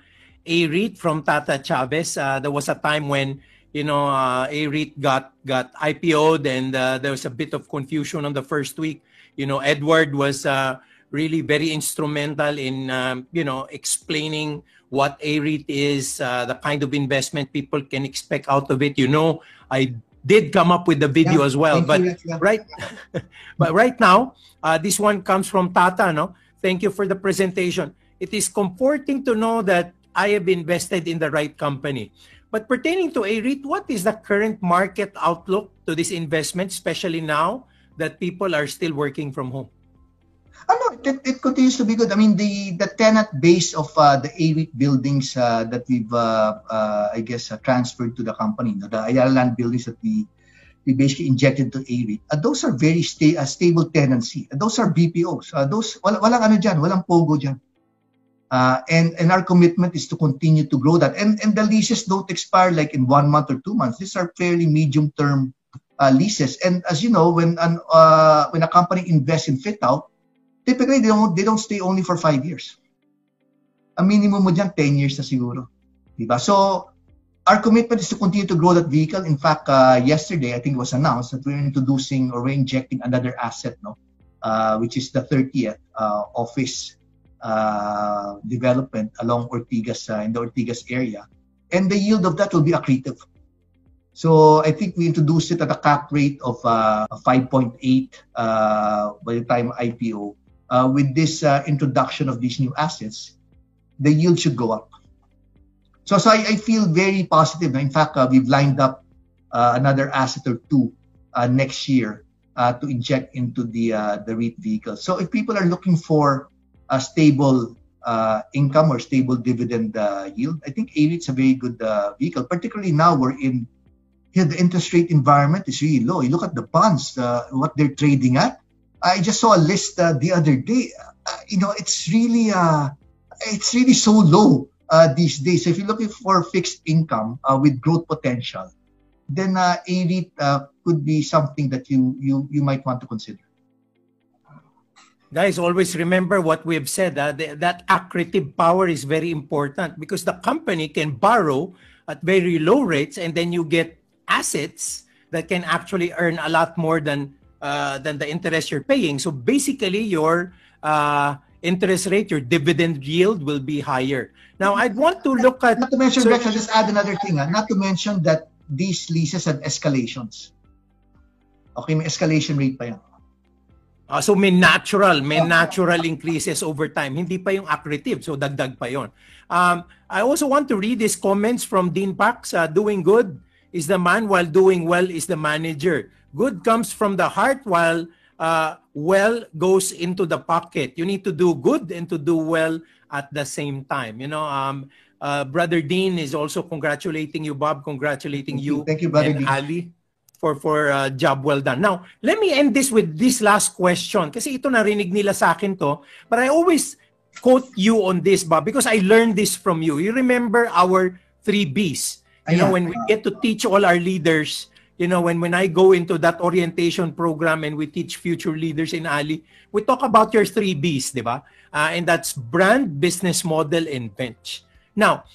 a REIT from Tata Chavez. Uh, there was a time when you know uh, a REIT got got IPO'd, and uh, there was a bit of confusion on the first week. You know, Edward was uh, really very instrumental in um, you know explaining what a REIT is, uh, the kind of investment people can expect out of it. You know, I did come up with the video yeah, as well, but you, yeah. right, but right now, uh, this one comes from Tata. No, thank you for the presentation. It is comforting to know that I have invested in the right company. But pertaining to a REIT, what is the current market outlook to this investment, especially now that people are still working from home? Oh, no, it, it continues to be good. I mean, the, the tenant base of uh, the A-REIT buildings uh, that we've, uh, uh I guess, uh, transferred to the company, the Ayala Land buildings that we we basically injected to A-REIT, uh, those are very sta- stable tenancy. those are BPOs. those, wal- walang ano dyan, walang pogo dyan. And and our commitment is to continue to grow that. And and the leases don't expire like in one month or two months. These are fairly medium term uh, leases. And as you know, when an when a company invests in fit out, typically they don't they don't stay only for five years. A minimum mo dyan, 10 years na siguro. Diba? So, our commitment is to continue to grow that vehicle. In fact, uh, yesterday, I think it was announced that we're introducing or we're injecting another asset, no? Uh, which is the 30th uh, office uh, development along Ortigas uh, in the Ortigas area, and the yield of that will be accretive. So I think we introduced it at a cap rate of uh, 5.8 uh, by the time IPO. Uh, with this uh, introduction of these new assets, the yield should go up. So, so I, I feel very positive. In fact, we've lined up another asset or two next year to inject into the the REIT vehicle. So if people are looking for a stable uh, income or stable dividend uh, yield, I think A-REIT's a very good uh, vehicle, particularly now we're in the interest rate environment is really low. You look at the bonds, uh, what they're trading at. I just saw a list uh, the other day. Uh, you know, it's really it's really so low these days. So if you're looking for fixed income with growth potential, then uh, A-REIT could be something that you you you might want to consider. Guys, always remember what we have said. Uh, that accretive power is very important because the company can borrow at very low rates and then you get assets that can actually earn a lot more than uh, than the interest you're paying. So basically, your uh, interest rate, your dividend yield will be higher. Now, I'd want to look at. Not to mention, so, Rex, I'll just add another thing. Uh, not to mention that these leases have escalations. Okay, may escalation rate pa yan. Uh, so may natural, may natural increases over time. Hindi pa yung accretive, so dagdag pa yon. Um, I also want to read these comments from Dean Pax. Uh, doing good is the man, while doing well is the manager. Good comes from the heart, while uh, well goes into the pocket. You need to do good and to do well at the same time. You know, um, uh, Brother Dean is also congratulating you, Bob, congratulating you. Thank you, Brother and Dean. Ali for for uh, job well done. Now, let me end this with this last question kasi ito narinig nila sa akin to, but I always quote you on this, Bob, because I learned this from you. You remember our three Bs. You know, when we get to teach all our leaders, you know, when, when I go into that orientation program and we teach future leaders in ALI, we talk about your three Bs, di ba? Uh, and that's brand, business model, and bench. Now,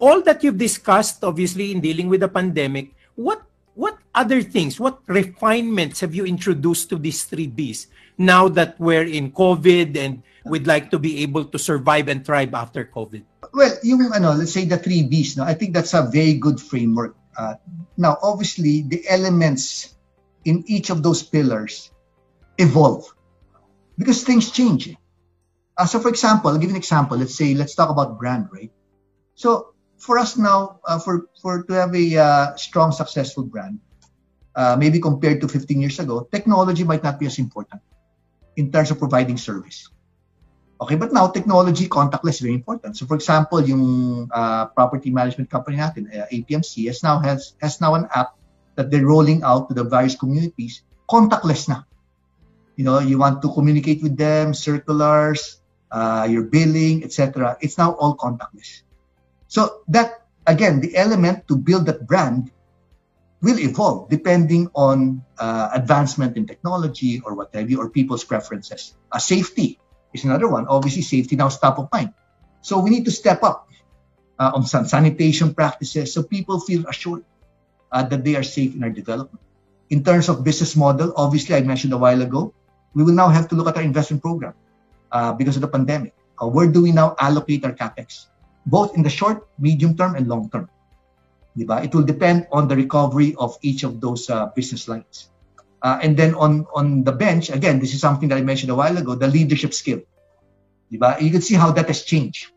all that you've discussed, obviously, in dealing with the pandemic, what what other things, what refinements have you introduced to these three Bs now that we're in COVID and we'd like to be able to survive and thrive after COVID? Well, yung ano, let's say the three Bs, no, I think that's a very good framework. Uh, now, obviously, the elements in each of those pillars evolve because things change. Uh, so, for example, I'll give an example. Let's say, let's talk about brand, right? So, for us now, uh, for for to have a uh, strong, successful brand, uh, maybe compared to 15 years ago, technology might not be as important in terms of providing service. Okay, but now technology, contactless, is very important. So, for example, yung uh, property management company natin, uh, APMC, has now has has now an app that they're rolling out to the various communities, contactless na. You know, you want to communicate with them, circulars, uh, your billing, etc. It's now all contactless. So that again, the element to build that brand will evolve depending on uh, advancement in technology or what have you, or people's preferences. Uh, safety is another one. Obviously, safety now is top of mind. So we need to step up uh, on some sanitation practices so people feel assured uh, that they are safe in our development. In terms of business model, obviously, I mentioned a while ago, we will now have to look at our investment program uh, because of the pandemic. Uh, where do we now allocate our capex, both in the short, medium term, and long term? Diba? It will depend on the recovery of each of those uh, business lines. Uh, and then on, on the bench, again, this is something that I mentioned a while ago, the leadership skill. Diba? You can see how that has changed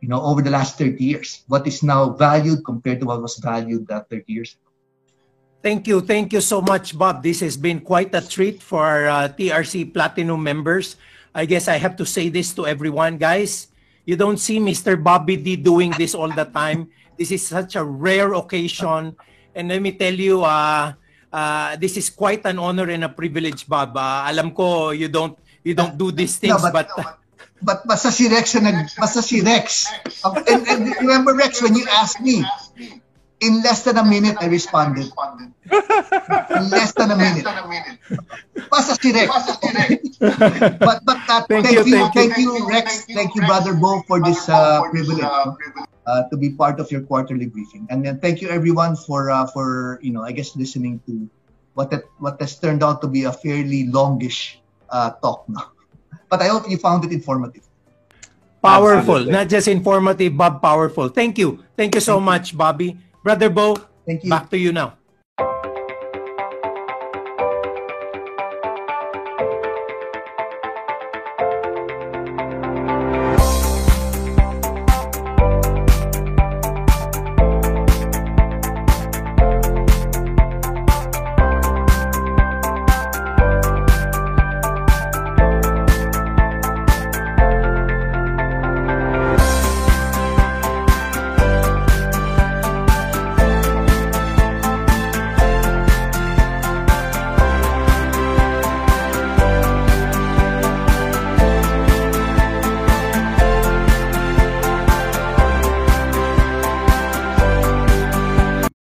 you know, over the last 30 years. What is now valued compared to what was valued uh, 30 years ago. Thank you. Thank you so much, Bob. This has been quite a treat for our uh, TRC Platinum members. I guess I have to say this to everyone, guys. You don't see Mr. Bobby Dy doing this all the time. This is such a rare occasion. And let me tell you, uh, uh, this is quite an honor and a privilege, Bob. Uh, alam ko you don't you don't do these things, no, but, but no, but basta si Rex na basta si Rex. And, and remember Rex, when you asked me, in less than a minute, I responded. In less than a minute. Basta si Rex. but but that, thank, thank, you, you, thank you, Rex, thank you, Brother Bo, for this uh, privilege uh, to be part of your quarterly briefing. And then thank you everyone for uh, for you know I guess listening to what that what has turned out to be a fairly longish uh, talk now. But I hope you found it informative. Powerful, Absolutely. not just informative, but Powerful. Thank you. Thank you so Thank much, you. Bobby. Brother Bo, Thank you. back to you now.